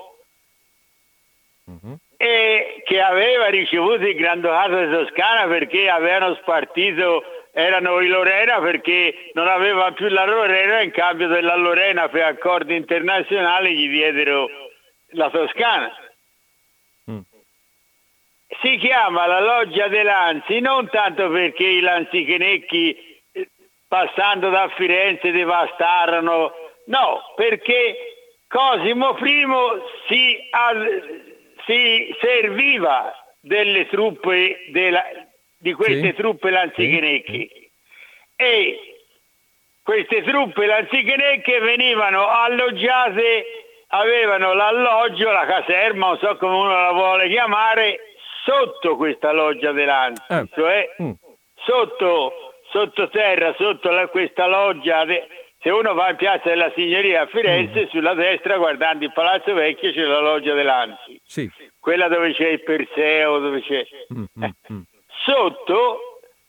e che aveva ricevuto il Granducato di Toscana perché avevano spartito, erano i Lorena perché non aveva più la Lorena, in cambio della Lorena per accordi internazionali gli diedero la Toscana si chiama la loggia dei Lanzi non tanto perché i lanzichenecchi eh, passando da Firenze devastarono, no, perché Cosimo I si, si serviva delle truppe della, di queste sì. truppe lanzichenecchi sì. e queste truppe lanzichenecche venivano alloggiate, avevano l'alloggio, la caserma, non so come uno la vuole chiamare, sotto questa loggia dell'Anzi, eh. cioè mm. sotto, sottoterra, sotto la, questa loggia, de, se uno va in piazza della Signoria a Firenze, mm. sulla destra guardando il Palazzo Vecchio c'è la loggia dell'Anzi, sì. quella dove c'è il Perseo, dove c'è... Mm, mm eh. Mm. Sotto,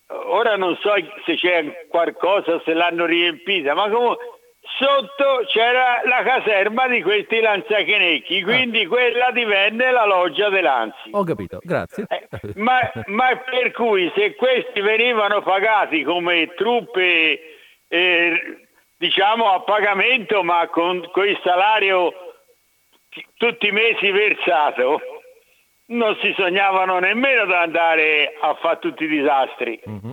ora non so se c'è qualcosa, se l'hanno riempita, ma comunque sotto c'era la caserma di questi lanzachenecchi, ah. quindi ah. quella divenne la loggia dei Lanzi. Ho capito, grazie. Eh, ma, ma, per cui se questi venivano pagati come truppe, eh, diciamo a pagamento, ma con, il salario tutti i mesi versato, non si sognavano nemmeno di andare a fare tutti i disastri. Mm-hmm.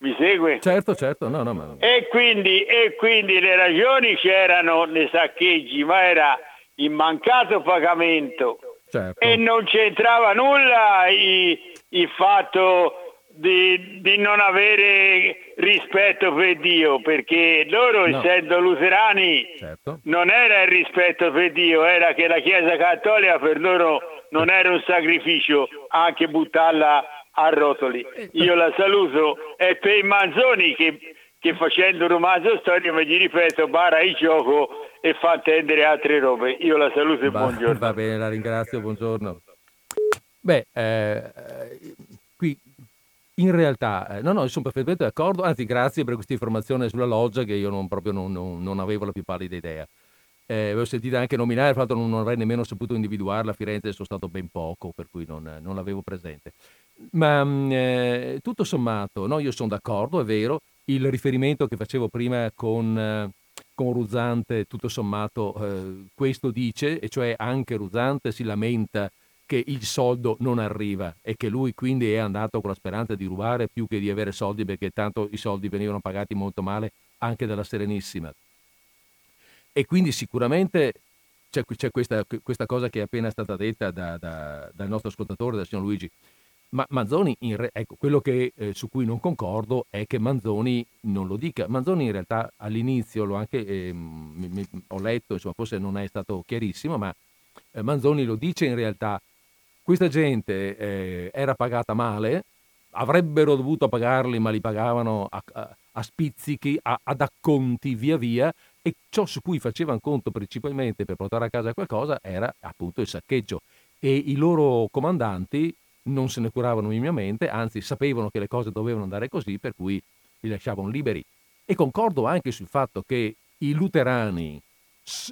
Mi segue? Certo, certo, no, no, ma... e, quindi, e quindi le ragioni c'erano nei saccheggi, ma era il mancato pagamento certo. e non c'entrava nulla il, il fatto di, di, non avere rispetto per Dio, perché loro, no. essendo luterani, certo. non era il rispetto per Dio, era che la Chiesa Cattolica per loro non era un sacrificio anche buttarla a rotoli. Io la saluto e per i Manzoni che, che facendo un romanzo storico mi ripeto bara il gioco e fa intendere altre robe. Io la saluto e va, buongiorno. Va bene, la ringrazio, buongiorno. Beh, eh, qui in realtà, eh, no, no, sono perfettamente d'accordo, anzi grazie per questa informazione sulla loggia che io non, proprio non, non, non avevo la più pallida idea. Eh, avevo sentito anche nominare, fra l'altro non avrei nemmeno saputo individuarla a Firenze, sono stato ben poco, per cui non, non l'avevo presente. Ma mm, eh, tutto sommato, no, io sono d'accordo, è vero, il riferimento che facevo prima con, eh, con Ruzzante, tutto sommato, eh, questo dice, e cioè anche Ruzzante si lamenta che il soldo non arriva e che lui quindi è andato con la speranza di rubare più che di avere soldi perché tanto i soldi venivano pagati molto male anche dalla Serenissima. E quindi sicuramente c'è, c'è questa, questa, cosa che è appena stata detta da, da, dal nostro ascoltatore, dal signor Luigi. Ma Manzoni, re, ecco, quello che, eh, su cui non concordo è che Manzoni non lo dica. Manzoni in realtà all'inizio, l'ho anche, eh, mi, mi, ho letto, insomma, forse non è stato chiarissimo, ma eh, Manzoni lo dice in realtà questa gente eh, era pagata male, avrebbero dovuto pagarli, ma li pagavano a, a, a spizzichi, a, ad acconti via via, e ciò su cui facevano conto principalmente per portare a casa qualcosa era appunto il saccheggio. E i loro comandanti non se ne curavano minimamente, anzi sapevano che le cose dovevano andare così, per cui li lasciavano liberi. E concordo anche sul fatto che i luterani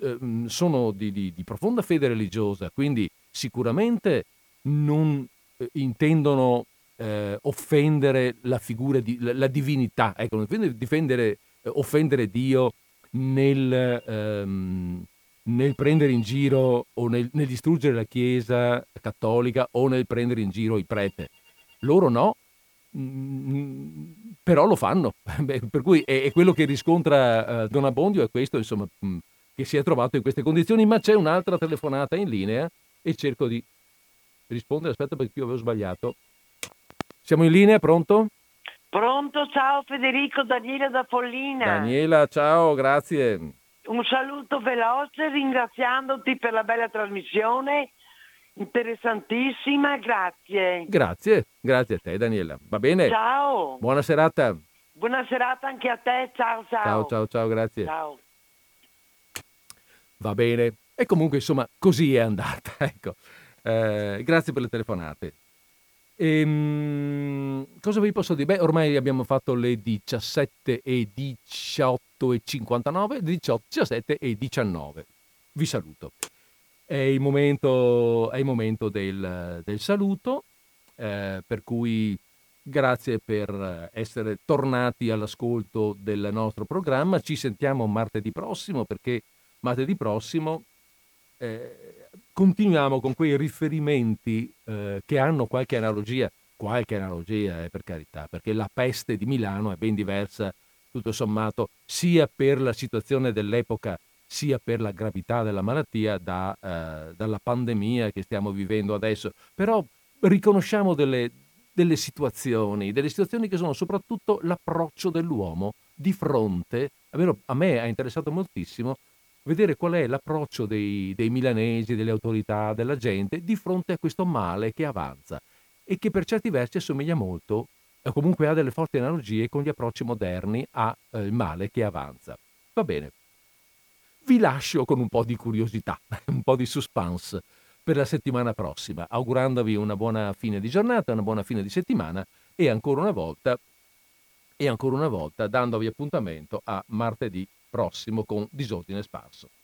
ehm, sono di, di, di profonda fede religiosa, quindi sicuramente non eh, intendono eh, offendere la figura di la, la divinità, ecco, non difendere, eh, offendere Dio nel, ehm, nel, prendere in giro o nel, nel, distruggere la Chiesa cattolica o nel prendere in giro il prete. Loro no, mm, però lo fanno. per cui è, quello che riscontra uh, Don Abbondio è questo, insomma, mm, che si è trovato in queste condizioni, ma c'è un'altra telefonata in linea e cerco di rispondere, aspetta perché io avevo sbagliato. Siamo in linea, pronto? Pronto, ciao Federico, Daniela da Follina. Daniela, ciao, grazie. Un saluto veloce ringraziandoti per la bella trasmissione, interessantissima, grazie. Grazie, grazie a te Daniela. Va bene? Ciao. Buona serata. Buona serata anche a te, ciao ciao. Ciao ciao ciao, grazie. Ciao. Va bene. E comunque insomma così è andata, ecco. Eh, grazie per le telefonate. Ehm, cosa vi posso dire? Beh, ormai abbiamo fatto le 17 e 18 e 59, 18, 17 e 19. Vi saluto. È il momento, è il momento del, del saluto, eh, per cui grazie per essere tornati all'ascolto del nostro programma. Ci sentiamo martedì prossimo perché martedì prossimo eh, continuiamo con quei riferimenti eh, che hanno qualche analogia, qualche analogia eh, per carità, perché la peste di Milano è ben diversa, tutto sommato, sia per la situazione dell'epoca, sia per la gravità della malattia da, eh, dalla pandemia che stiamo vivendo adesso. Però riconosciamo delle, delle situazioni, delle situazioni che sono soprattutto l'approccio dell'uomo di fronte, almeno a me ha interessato moltissimo, vedere qual è l'approccio dei, dei milanesi, delle autorità, della gente di fronte a questo male che avanza e che per certi versi assomiglia molto, o comunque ha delle forti analogie con gli approcci moderni al eh, male che avanza. Va bene. Vi lascio con un po' di curiosità, un po' di suspense per la settimana prossima, augurandovi una buona fine di giornata, una buona fine di settimana e ancora una volta, e ancora una volta dandovi appuntamento a martedì prossimo con Disordine Sparso.